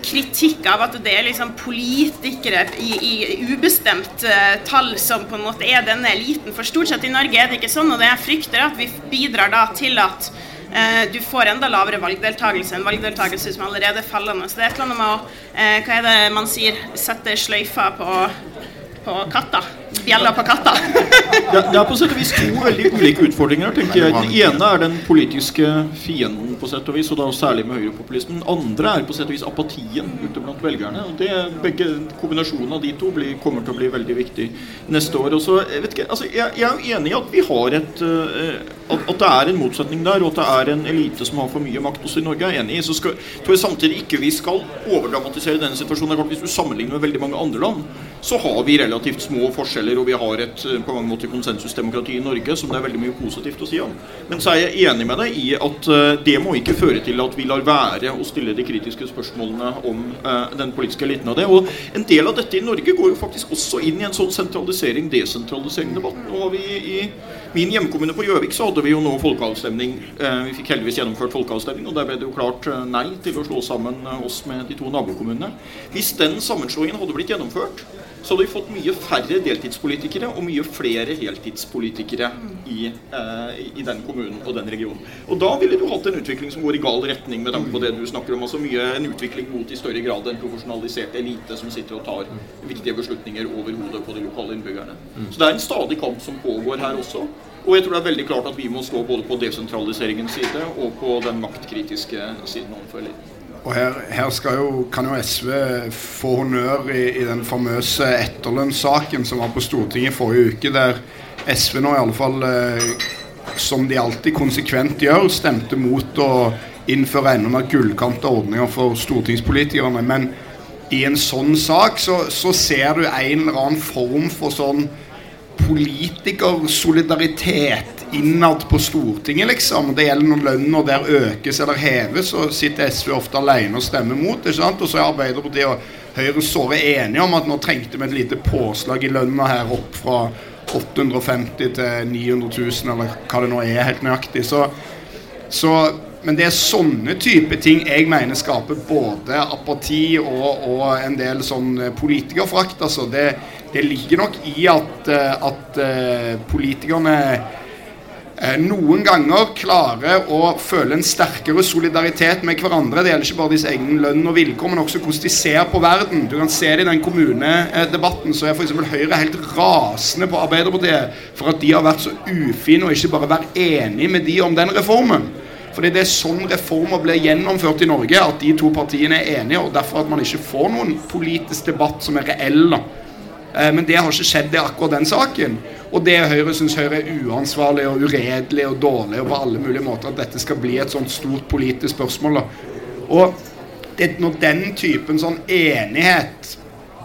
S6: kritikk av at det er liksom politikere i, i ubestemt uh, tall som på en måte er denne eliten. For stort sett i Norge er det ikke sånn, og det jeg frykter at vi bidrar da til at uh, du får enda lavere valgdeltakelse, en valgdeltakelse som allerede er fallende. Så det er et eller annet med å uh, Hva er det man sier? Sette sløyfa på på katta. Bjella på katta.
S1: det, det, er på sett og vis to veldig ulike utfordringer. tenker jeg. Den ene er den politiske fienden, på sett og vis, og da særlig med høyrepopulismen. Den andre er på sett og vis apatien ute blant velgerne. og det, begge Kombinasjonen av de to blir, kommer til å bli veldig viktig neste år. Også, jeg, ikke, altså, jeg, jeg, er enig i at vi har et uh, at, at, det er en motsetning der, og at det er en elite som har for mye makt også i Norge, er jeg enig i. Så skal, tror jeg samtidig ikke vi skal overdramatisere denne situasjonen. Hvis du sammenligner med veldig mange andre land, så har vi relativt små forskjeller, og vi har et eh, på mange måter konsensusdemokrati i Norge som det er veldig mye positivt å si om. Men så er jeg enig med deg i at uh, det må ikke føre til at vi lar være å stille de kritiske spørsmålene om uh, den politiske eliten av det. Og en del av dette i Norge går jo faktisk også inn i en sånn sentralisering-desentralisering-debatt. Nå har vi i min hjemkommune på Gjøvik så hadde vi jo nå folkeavstemning. Vi fikk heldigvis gjennomført folkeavstemning, og der ble det jo klart nei til å slå sammen oss med de to nabokommunene. Hvis den sammenslåingen hadde blitt gjennomført, så hadde vi fått mye færre deltidspolitikere og mye flere heltidspolitikere i, eh, i, den kommunen og den regionen. Og da ville du hatt en utvikling som går i gal retning med tanke på det du snakker om. altså mye En utvikling mot i større grad en profesjonalisert elite som sitter og tar viktige beslutninger over hodet på de lokale innbyggerne. Så det er en stadig kamp som pågår her også. Og jeg tror det er veldig klart at vi må stå både på desentraliseringens side og på den maktkritiske siden overfor eliten.
S5: Og her, her jo, kan jo SV få honnør i, i den famøse etterlønnssaken som var på Stortinget forrige uke, der SV nå i alle fall, eh, som de alltid konsekvent gjør, stemte mot å innføre enda mer gullkanta ordninger for stortingspolitikerne. Men i en sånn sak så, så ser du en eller annen form for sånn politikersolidaritet innad på Stortinget, liksom. Det gjelder når lønna der økes eller heves, og sitter SV ofte alene og stemmer mot. ikke sant? Og så er Arbeiderpartiet og Høyre såre enige om at nå trengte vi et lite påslag i lønna her opp fra 850 til 900 000, eller hva det nå er helt nøyaktig. Så, så men det er sånne type ting jeg mener skaper både apati og, og en del sånn politikerforakt. Altså det, det, ligger nok i at, at uh, politikerne Eh, noen ganger klarer å føle en sterkere solidaritet med hverandre. Det gjelder ikke bare deres egen lønn og vilkår, men også hvordan de ser på verden. Du kan se det i den kommunedebatten, så er f.eks. Høyre helt rasende på Arbeiderpartiet for at de har vært så ufine og ikke bare vært enig med de om den reformen. Fordi det er sånn reformer blir gjennomført i Norge, at de to partiene er enige, og derfor at man ikke får noen politisk debatt som er reell. Eh, men det har ikke skjedd i akkurat den saken. Og det Høyre syns Høyre er uansvarlig og uredelig og dårlig og på alle mulige måter at dette skal bli et sånt stort politisk spørsmål. Og det, når den typen sånn enighet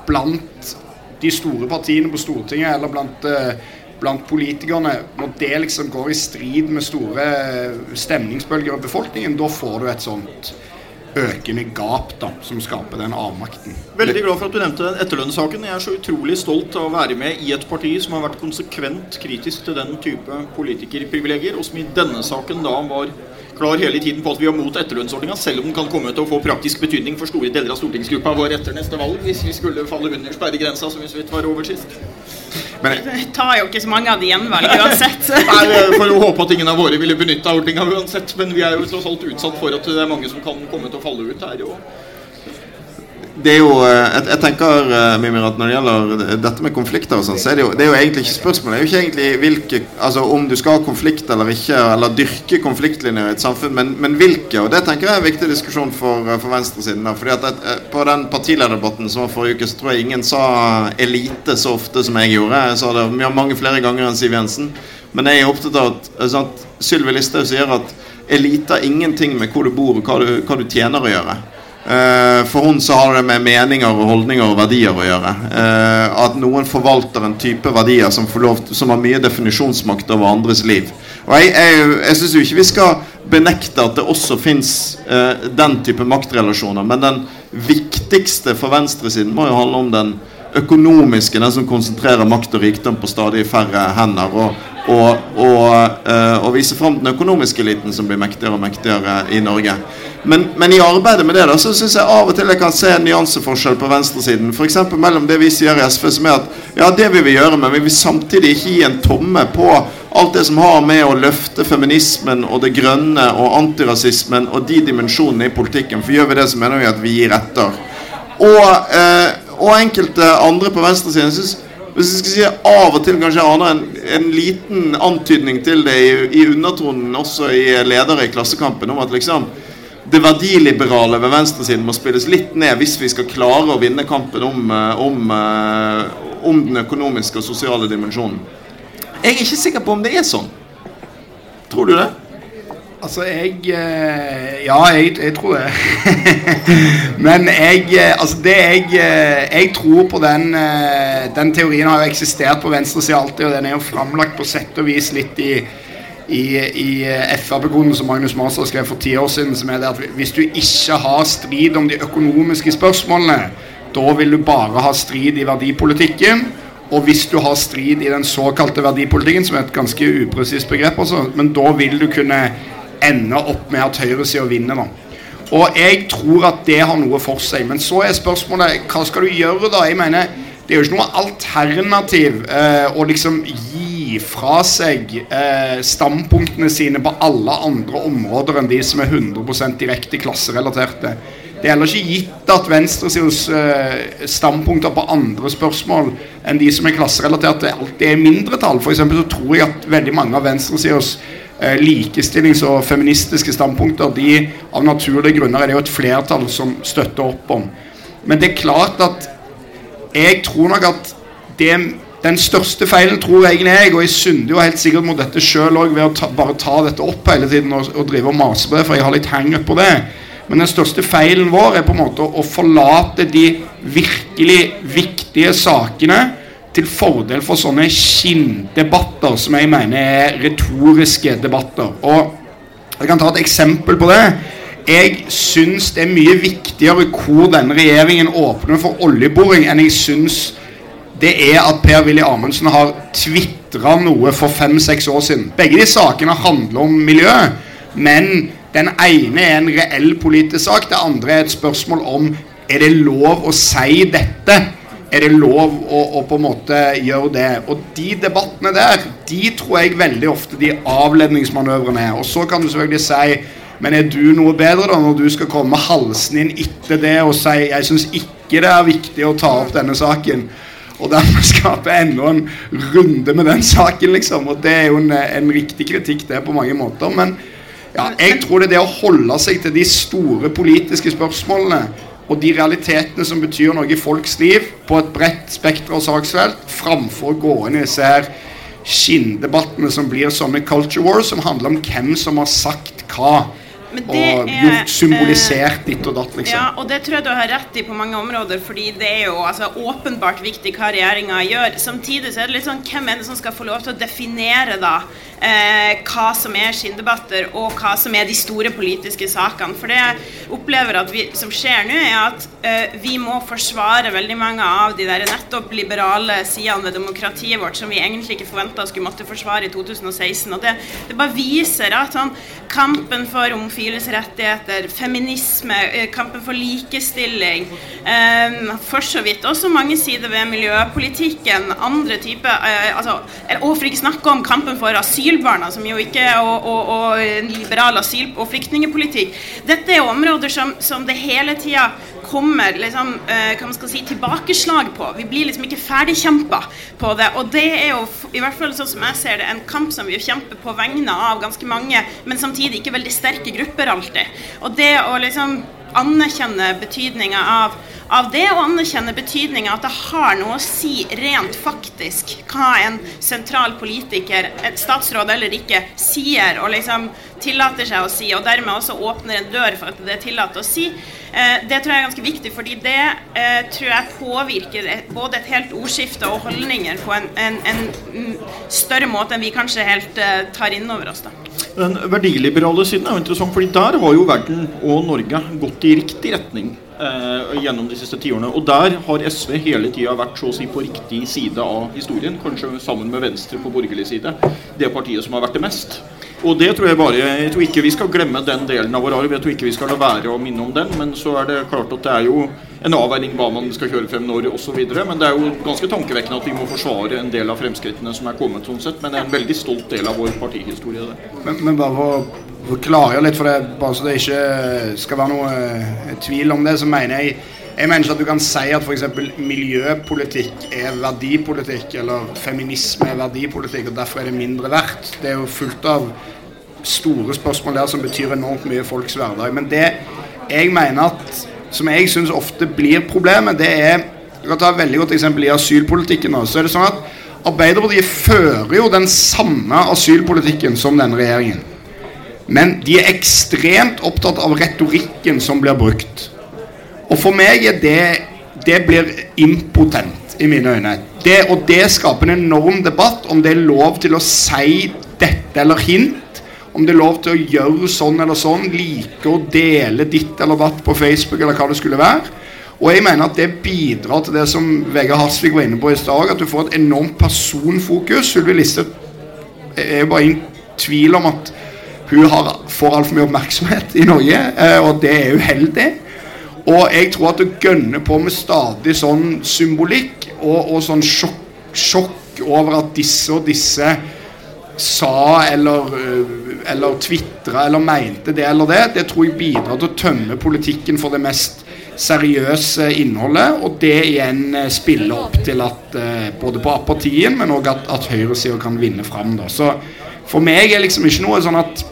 S5: blant de store partiene på Stortinget eller blant, uh, blant politikerne, når det liksom går i strid med store stemningsbølger i befolkningen, da får du et sånt økende gap da, som skaper den avmakten.
S1: Veldig glad for at du nevnte den etterlønnssaken. Jeg er så utrolig stolt av å være med i et parti som har vært konsekvent kritisk til den type politikerprivilegier, og som i denne saken da var klar hele tiden på at vi er mot etterlønnsordninga, selv om den kan komme til å få praktisk betydning for store deler av stortingsgruppa vår etter neste valg, hvis vi skulle falle under sperregrensa, som vi så vidt var over sist.
S6: Men det tar jo ikke så mange av de gjenvalg uansett.
S1: Nei, får jo håpe at ingen av våre ville benytta ordninga uansett, men vi er jo tross alt utsatt for at det er mange som kan komme til å falle ut her. Og
S2: det er jo eh, jeg, jeg tenker eh, Mimir, at Når det gjelder dette med konflikter, og sånn, så er det, jo, det er jo egentlig ikke spørsmålet. Det er jo ikke egentlig hvilke, altså om du skal ha konflikt eller ikke, eller dyrke konfliktlinjer i et samfunn, men, men hvilke. og Det tenker jeg er en viktig diskusjon for, eh, for venstresiden. fordi at På den partilederdebatten som var forrige uke, så tror jeg ingen sa elite så ofte som jeg gjorde. Jeg sa det mange flere ganger enn Siv Jensen. Men jeg er opptatt av at sånn, Sylvi Listhaug sier at elite har ingenting med hvor du bor og hva du, hva du tjener å gjøre. Uh, for hun så har det med meninger og holdninger og verdier å gjøre. Uh, at noen forvalter en type verdier som, lov, som, har mye definisjonsmakt over andres liv. Og Jeg, jeg, jeg syns jo ikke vi skal benekte at det også fins uh, den type maktrelasjoner. Men den viktigste for venstresiden må jo handle om den økonomiske, den som konsentrerer makt og rikdom på stadig færre hender. og og, og, og, vise fram den økonomiske eliten som blir mektigere og mektigere i Norge. Men, men, i arbeidet med det da, så syns jeg av og til jeg kan se en nyanseforskjell på venstresiden. F.eks. mellom det vi sier i SV, som er at ja, det vil vi gjøre, men vi vil samtidig ikke gi en tomme på alt det som har med å løfte feminismen og det grønne og antirasismen og de dimensjonene i politikken. For gjør vi det, så mener vi at vi gir etter. Og, eh, og enkelte andre på venstresiden syns hvis jeg skal si av og til kanskje jeg aner en, en liten antydning til det i, i undertonen også i ledere i Klassekampen om at liksom det verdiliberale ved venstresiden må spilles litt ned hvis vi skal klare å vinne kampen om, eh, om, eh, om den økonomiske og sosiale dimensjonen. Jeg er ikke sikker på om det er sånn. Tror du det?
S5: Altså, jeg eh, Ja, jeg, jeg tror det. Men jeg Altså, det jeg Jeg tror på den Den teorien har jo eksistert på venstresida alltid, og den er jo framlagt på sett og vis litt i i, i eh, Frp-koden som Magnus Maser skrev for ti år siden, som er det at hvis du ikke har strid om de økonomiske spørsmålene, da vil du bare ha strid i verdipolitikken. Og hvis du har strid i den såkalte verdipolitikken, som er et ganske upresist begrep, også, men da vil du kunne ende opp med at høyresida vinner. da. Og jeg tror at det har noe for seg. Men så er spørsmålet hva skal du gjøre, da? Jeg mener, Det er jo ikke noe alternativ eh, å liksom gi fra seg eh, standpunktene sine på alle andre områder enn de som er 100% direkte klasserelaterte. Det er heller ikke gitt at venstresidens eh, standpunkter på andre spørsmål enn de som er klasserelaterte, alltid er mindretall. For så tror jeg at veldig mange av venstresidens likestillings- og feministiske standpunkter de av naturlige grunner er det jo et flertall som støtter opp om. Men det er klart at jeg tror nok at det den største feilen tror egentlig jeg, og jeg synder jo helt sikkert mot dette sjøl òg ved å ta, bare ta dette opp hele tiden og, og drive og mase på det, for jeg har litt hangup på det. Men den største feilen vår er på en måte å, å forlate de virkelig viktige sakene til fordel for sånne skinndebatter som jeg mener er retoriske debatter. Og Jeg kan ta et eksempel på det. Jeg syns det er mye viktigere hvor denne regjeringen åpner for oljeboring, enn jeg syns det er at Per-Willy Amundsen har tvitra noe for fem-seks år siden. Begge de sakene handler om miljø, men den ene er en reell politisk sak. Det andre er et spørsmål om er det lov å si dette. Er det lov å, å, på en måte gjøre det? Og de debattene der, de tror jeg veldig ofte de avledningsmanøvrene er. Og så kan du selvfølgelig si men er du noe bedre da når du skal komme halsen inn etter det og si jeg syns ikke det er viktig å ta opp denne saken? og dermed skape enda en runde med den saken, liksom. Og det er jo en, en riktig kritikk, det, på mange måter. Men ja, jeg tror det er det å holde seg til de store politiske spørsmålene og de realitetene som betyr noe i folks liv, på et bredt spekter av saksfelt, framfor å gå inn i disse her skinndebattene som blir sånne culture wars, som handler om hvem som har sagt hva og gjort symbolisert ditt og datt, liksom.
S6: Ja, og det tror jeg du har rett i på mange områder, fordi det er jo altså, åpenbart viktig hva regjeringa gjør. Samtidig så er det litt sånn hvem er det som skal få lov til å definere da eh, hva som er skinndebatter, og hva som er de store politiske sakene. For det jeg opplever at vi, som skjer nå, er at eh, vi må forsvare veldig mange av de der nettopp liberale sidene ved demokratiet vårt som vi egentlig ikke forventa skulle måtte forsvare i 2016. Og det, det bare viser at sånn, kampen for homfiles rettigheter, feminisme, eh, kampen for likestilling, eh, for så vidt også mange sider ved miljøpolitikken, andre typer eh, altså, Og for ikke snakke om kampen for asylbarna, som jo ikke og, og, og liberal asyl- og flyktningepolitikk. Dette er områder som, som det hele tida kommer liksom, uh, hva man skal si, tilbakeslag på. Vi blir liksom ikke ferdigkjempa på det. Og det er jo, i hvert fall sånn som jeg ser det, en kamp som vi kjemper på vegne av ganske mange, men samtidig ikke veldig sterke grupper alltid. Og det å liksom anerkjenne betydninga av av det å anerkjenne betydninga at det har noe å si rent faktisk hva en sentral politiker, et statsråd eller ikke, sier og liksom tillater seg å si, og dermed også åpner en dør for at det er tillatt å si, eh, det tror jeg er ganske viktig. fordi det eh, tror jeg påvirker både et helt ordskifte og holdninger på en, en, en større måte enn vi kanskje helt eh, tar inn over oss. da.
S1: Den verdiliberale siden er jo interessant, fordi der har jo verden og Norge gått i riktig retning eh, gjennom de siste tiårene. Og der har SV hele tida vært så å si på riktig side av historien, kanskje sammen med Venstre på borgerlig side. Det partiet som har vært det mest. Og det tror jeg bare Jeg tror ikke vi skal glemme den delen av vår arv. Jeg tror ikke vi skal la være å minne om den. Men så er det klart at det er jo en avveining hva man skal kjøre frem når osv. Men det er jo ganske tankevekkende at vi må forsvare en del av fremskrittene som er kommet sånn sett. Men det er en veldig stolt del av vår partihistorie. Det.
S5: Men, men bare for å klargjøre litt, for det, bare så det ikke skal være noe eh, tvil om det, så mener jeg jeg mener ikke at du kan si at f.eks. miljøpolitikk er verdipolitikk, eller feminisme er verdipolitikk, og derfor er det mindre verdt. Det er jo fullt av store spørsmål der som betyr enormt mye i folks hverdag. Men det jeg mener at, som jeg syns ofte blir problemet, det er Du kan ta et veldig godt eksempel i asylpolitikken. Så er det sånn at Arbeiderpartiet fører jo den samme asylpolitikken som denne regjeringen. Men de er ekstremt opptatt av retorikken som blir brukt. Og for meg er det Det blir impotent i mine øyne. Det, og det skaper en enorm debatt om det er lov til å si dette eller hint. Om det er lov til å gjøre sånn eller sånn. Like å dele ditt eller datt på Facebook eller hva det skulle være. Og jeg mener at det bidrar til det som Vegard Hasvik var inne på i stad, at du får et enormt personfokus. Sylvi Listhaug er jo bare i tvil om at hun har, får altfor mye oppmerksomhet i Norge, eh, og det er uheldig. Og jeg tror at det gønner på med stadig sånn symbolikk og, og sånn sjokk, sjokk, over at disse og disse sa eller, øh, eller tvitra eller mente det eller det, det tror jeg bidrar til å tømme politikken for det mest seriøse innholdet. Og det igjen øh, spiller opp til at øh, både på apatien, men òg at, at høyresida kan vinne fram. Da. Så for meg er liksom ikke noe sånn at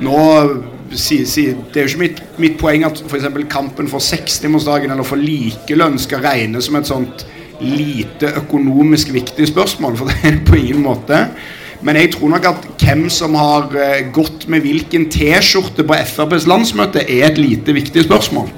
S5: nå si, si, Det er jo ikke mitt, mitt poeng at f.eks. kampen for sekstimersdagen eller for likelønn skal regnes som et sånt lite økonomisk viktig spørsmål, for det er det på ingen måte. Men jeg tror nok at hvem som har uh, gått med hvilken T-skjorte på FrPs landsmøte, er et lite viktig spørsmål.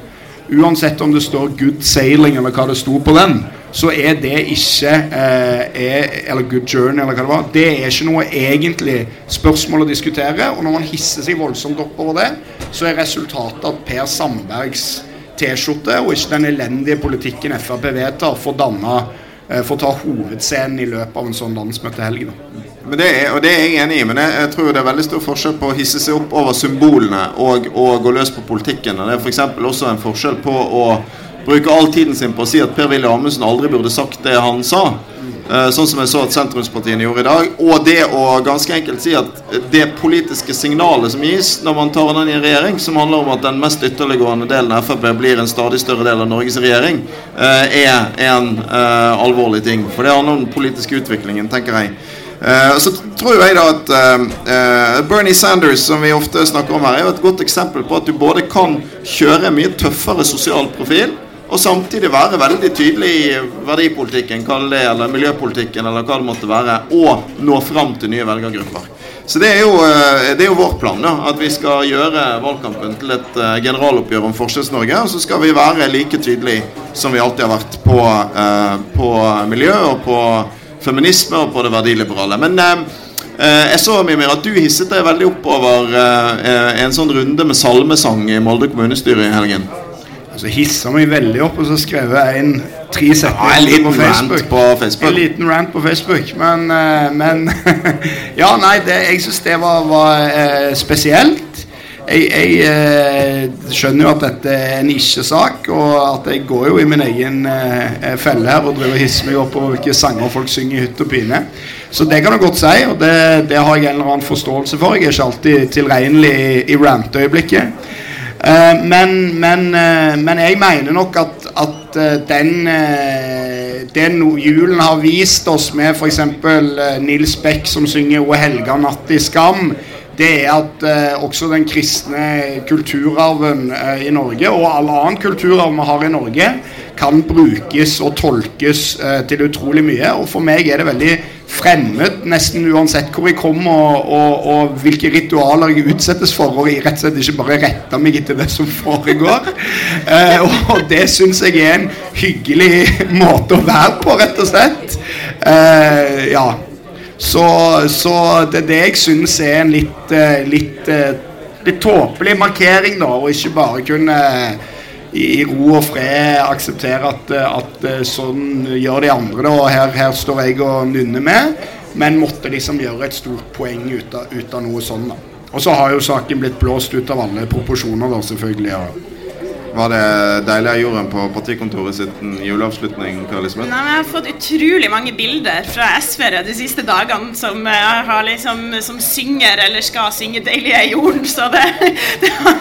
S5: Uansett om det står 'good sailing' eller hva det sto på den så er det ikke eh, er, Eller Good Journey, eller hva det var. Det er ikke noe egentlig spørsmål å diskutere. Og når man hisser seg voldsomt opp over det, så er resultatet at Per Sandbergs T-skjorte, og ikke den elendige politikken Frp vedtar, får danna eh, får ta hovedscenen i løpet av en sånn landsmøtehelg.
S2: Men det er, og det er jeg enig i, men jeg, jeg, tror det er veldig stor forskjell på å hisse seg opp over symbolene og å gå løs på politikken. Og det er f.eks. også en forskjell på å bruker all tiden sin på å si at Per-Willy Amundsen aldri burde sagt det han sa. Uh, sånn som jeg så at sentrumspartiene gjorde i dag. Og det å ganske enkelt si at det politiske signalet som gis når man tar den i regjering, som handler om at den mest ytterliggående delen av Frp blir en stadig større del av Norges regjering, uh, er en uh, alvorlig ting. For det handler om den politiske utviklingen, tenker jeg. Så tror jeg da at Bernie Sanders, som vi ofte snakker om her, er jo et godt eksempel på at du både kan kjøre en mye tøffere sosial profil, og samtidig være veldig tydelig i verdipolitikken, det, eller miljøpolitikken, eller hva det måtte være, og nå fram til nye velgergrupper. Så det er, jo, eh, det er jo vår plan, da, at vi skal gjøre valgkampen til et uh, generaloppgjør om Forskjells-Norge. Og så skal vi være like tydelige som vi alltid har vært på, uh, på miljø og på feminisme og på det verdiliberale. Men jeg så Mimir, at du hisset deg veldig opp over en sånn runde med salmesang i Molde kommunestyre i helgen.
S5: Altså hissa meg veldig opp, og så skrev jeg en tre setninger
S2: ja, en liten på Facebook. på Facebook.
S5: En liten rant på Facebook. Men, uh, men Ja, nei, det, jeg syns det var, var uh, spesielt. Jeg, jeg uh, skjønner jo at dette er en ikke-sak, og at jeg går jo i min egen felle her og driver og hisser meg opp over hvilke sanger folk synger i hytt og pine. Så det kan du godt si, og det, det, har jeg en eller annen forståelse for. Jeg er ikke alltid tilregnelig i, i rant-øyeblikket. Eh, men, men, eh, men, jeg mener nok at, at eh, den, den julen har vist oss med f.eks. Nils Beck som synger 'O helga natt i skam', det er at eh, også den kristne kulturarven eh, i Norge, og all annen kulturarv vi har i Norge, kan brukes og tolkes eh, til utrolig mye. Og for meg er det veldig fremmed, nesten uansett hvor jeg kommer og, og, og, hvilke ritualer jeg utsettes for, og jeg rett og slett ikke bare retter meg etter det som foregår. Eh, og det syns jeg er en hyggelig måte å være på, rett og slett. Eh, ja. Så, så, det er det jeg syns er en litt, eh, litt, eh, litt tåpelig markering, da, og ikke bare kunne i, ro og fred akseptere at, at, sånn gjør de andre, det, og her, her, står jeg og nynner med. Men måtte liksom gjøre et stort poeng ut av, ut av noe sånn. da. Og så har jo saken blitt blåst ut av alle proporsjoner, da, selvfølgelig. Ja.
S2: Var det deilig av jorden på partikontoret sitt juleavslutning? Elisabeth?
S6: Nei, jeg har fått utrolig mange bilder fra SV-ere de siste dagene som, har liksom, som, synger eller skal synge 'Deilig er jorden'. Så det, det, har,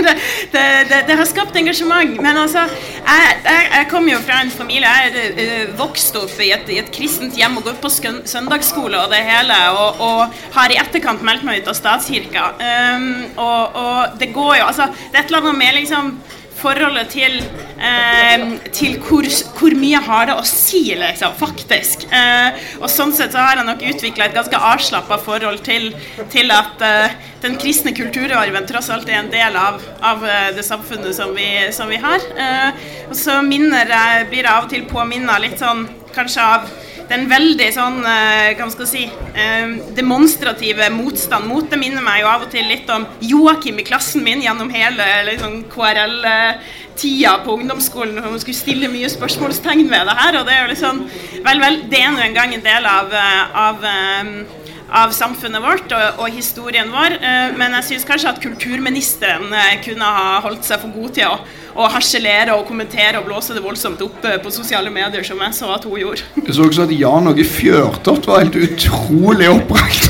S6: det, det, har, skapt engasjement. Men altså, jeg, jeg, jeg kommer jo fra en familie Jeg er uh, vokst opp i et, i et, kristent hjem og går på søndagsskole og det hele, og, og, har i etterkant meldt meg ut av statskirka. Um, og, og det går jo Altså, det er et eller annet med liksom forholdet til, eh, til hvor, hvor, mye har det å si, liksom, faktisk. Eh, og sånn sett så har jeg nok utvikla et ganske avslappa forhold til, til at eh, den kristne kulturarven tross alt er en del av, av eh, det samfunnet som vi, som vi har. Eh, og så minner blir jeg av og til påminna litt sånn kanskje av den veldig sånn eh, hva skal jeg si, eh, demonstrative motstand mot det minner meg jo av og til litt om Joakim i klassen min gjennom hele liksom, KRL-tida på ungdomsskolen. Hvor man skulle stille mye spørsmålstegn ved det her. Og det er jo liksom Vel, vel, det er nå engang en del av, eh, av av samfunnet vårt og, og historien vår. Eh, men jeg syns kanskje at kulturministeren eh, kunne ha holdt seg for god til å, å harselere og kommentere og blåse det voldsomt opp eh, på sosiale medier, som jeg så at hun gjorde.
S5: Jeg så også at Jan Åge Fjørtoft var helt utrolig oppbrakt.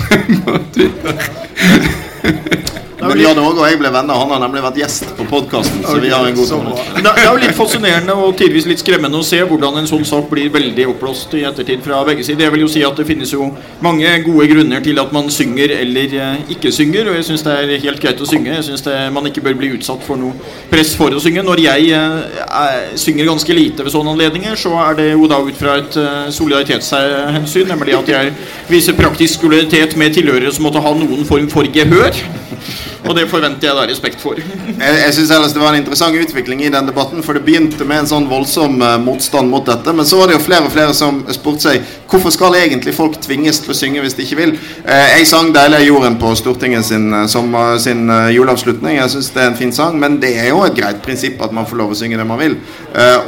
S2: Men Jan Åge og jeg ble venner. Han har nemlig vært gjest på podkasten. Så vi har en god tone.
S1: Det er jo litt fascinerende og tidvis litt skremmende å se hvordan en sånn sak blir veldig oppblåst i ettertid fra begge sider. Jeg vil jo si at det finnes jo mange gode grunner til at man synger eller eh, ikke synger. Og jeg syns det er helt greit å synge. Jeg syns man ikke bør bli utsatt for noe press for å synge. Når jeg eh, synger ganske lite ved sånne anledninger, så er det jo da ut fra et eh, solidaritetshensyn, nemlig at jeg viser praktisk solidaritet med tilhørere som måtte ha noen form for gehør. Og det forventer jeg da respekt for.
S2: jeg jeg syns ellers det var en interessant utvikling i den debatten. For det begynte med en sånn voldsom uh, motstand mot dette. Men så var det jo flere og flere som spurte seg hvorfor skal egentlig folk tvinges til å synge hvis de ikke vil. Uh, jeg sang 'Deilig er jorden' på Stortinget sin, uh, som, sin juleavslutning. Jeg syns det er en fin sang, men det er jo et greit prinsipp at man får lov å synge det man vil.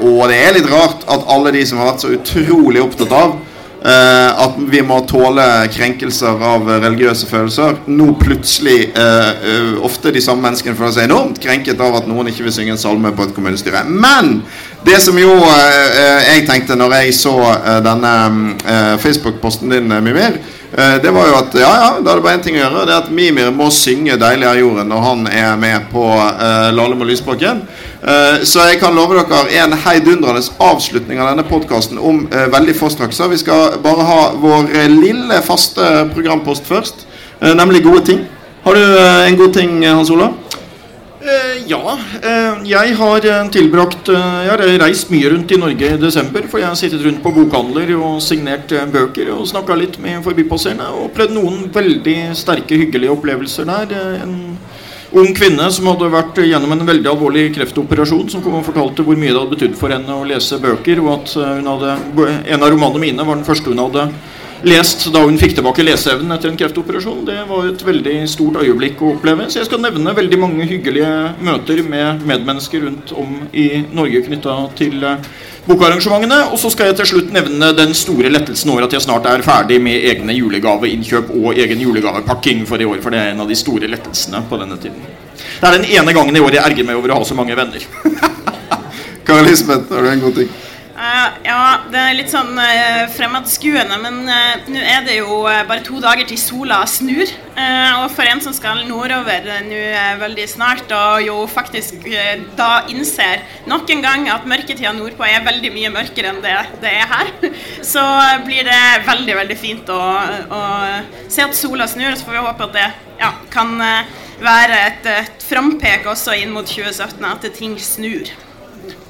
S2: og det er litt rart at alle de som har vært så utrolig opptatt av at vi må tåle krenkelser av religiøse følelser. Nå plutselig uh, uh, Ofte de samme menneskene føler seg enormt krenket av at noen ikke vil synge en salme på et kommunestyre. Men det som jo jeg tenkte når jeg så denne Facebook-posten din, Mimir, det var jo at ja, ja, da er det bare én ting å gjøre. Det er at Mimir må synge 'Deilig er jorden' når han er med på Lahlum og Lysbakken. Uh, så jeg kan love dere en heidundrende avslutning av denne podkasten om uh, veldig få straks. Vi skal bare ha vår uh, lille faste programpost først, nemlig gode ting. Har du en god ting, Hans Ola?
S1: Ja. jeg har tilbrakt Jeg har reist mye rundt i Norge i desember. For jeg har sittet rundt på bokhandler og signert bøker og snakka litt med forbipasserende. Og opplevd noen veldig sterke, hyggelige opplevelser der. En ung kvinne som hadde vært gjennom en veldig alvorlig kreftoperasjon, som kom og fortalte hvor mye det hadde betydd for henne å lese bøker, og at eh, hun hadde, en av romanene mine var den første hun hadde lest da hun fikk tilbake leseevnen etter en kreftoperasjon. Det var et veldig stort øyeblikk å oppleve. Så jeg skal nevne veldig mange hyggelige møter med medmennesker rundt om i Norge knytta til uh, bokarrangementene. Og så skal jeg til slutt nevne den store lettelsen over at jeg snart er ferdig med egne julegaveinnkjøp og egen julegavepakking for i år. For det er en av de store lettelsene på denne tiden. Det er den ene gangen i år jeg erger meg over å ha så mange venner.
S2: Karl Lisbeth, har du en god ting?
S6: Uh, ja, det er litt sånn uh, fremadskuende, men uh, nå er det jo bare to dager til sola snur. og for en som skal nordover nå veldig snart, og jo faktisk da innser nok en gang at mørketida nordpå er veldig mye mørkere enn det det er her, så blir det veldig, veldig fint å, å se at sola snur. Så får vi håpe at det ja, kan være et, et frampek også inn mot 2017, at ting snur.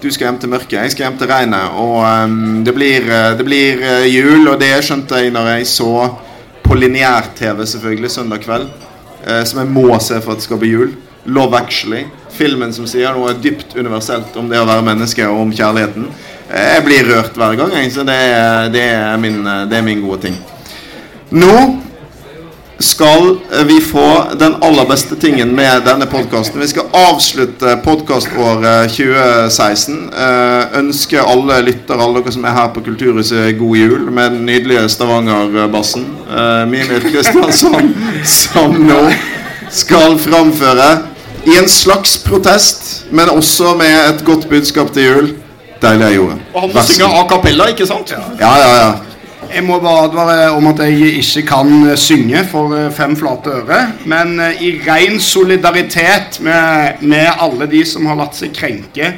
S2: Du skal hjem til mørket, jeg skal hjem til regnet. Og um, det blir, eh, det blir uh, jul, og det skjønte jeg når jeg så på lineær-TV selvfølgelig søndag kveld. eh, som jeg må se for at det skal bli jul. Love Actually. Filmen som sier noe dypt universelt om det å være menneske og om kjærligheten. Jeg blir rørt hver gang, jeg, så det, det, er min, det er min gode ting. Nå skal vi få den aller beste tingen med denne podkasten. Vi skal avslutte podkaståret 2016. Eh, ønske alle lyttere, alle dere som er her på Kulturhuset, god jul med den nydelige Stavanger-bassen. Eh, Mimir Kristiansson, som nå skal framføre i en slags protest, men også med et godt budskap til jul. Deilig er jorda.
S1: Og han må synge a cappella, ikke sant?
S2: Ja, ja, ja.
S5: Jeg må bare advare om at jeg ikke kan eh, synge for eh, fem flate øre. Men eh, i ren solidaritet med, med, alle de som har latt seg krenke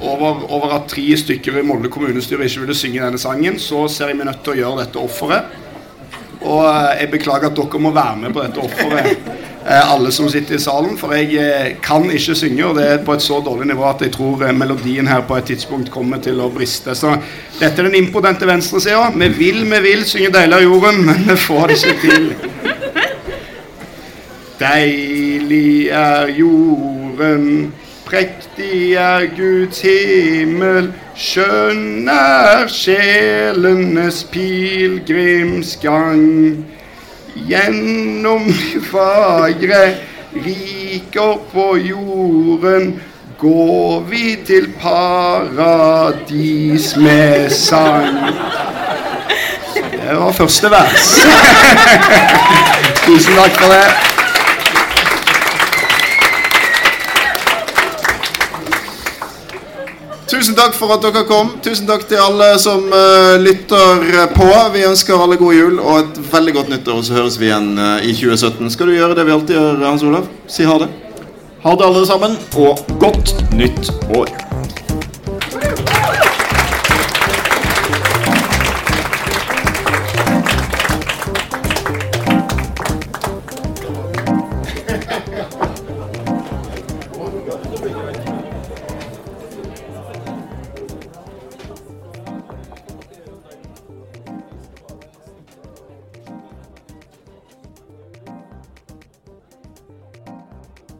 S5: over, over at tre stykker i Molde kommunestyre ikke ville synge denne sangen, så ser jeg meg nødt til å gjøre dette offeret. Og jeg beklager at dere må være med på dette offeret alle som sitter i salen. For jeg eh, kan ikke synge, og det er på et så dårlig nivå at jeg tror eh, melodien her på et tidspunkt kommer til å briste. Så dette er den impotente venstresida. Vi vil, vi vil synge 'Deilig av jorden', men vi får det ikke til. Deilig er jorden, prektig er Guds himmel. Skjønn er sjelenes pilegrimsgang gjennom fagre riker på jorden går vi til paradis med sang. Det var første vers. Tusen takk for det.
S2: Tusen takk for at dere kom. Tusen takk til alle som uh, lytter på. Vi ønsker alle god jul og et veldig godt nyttår. Og så høres vi igjen uh, i 2017. Skal du gjøre det vi alltid gjør, Hans Olav? Si ha det.
S1: Ha det, alle sammen, og godt nytt år.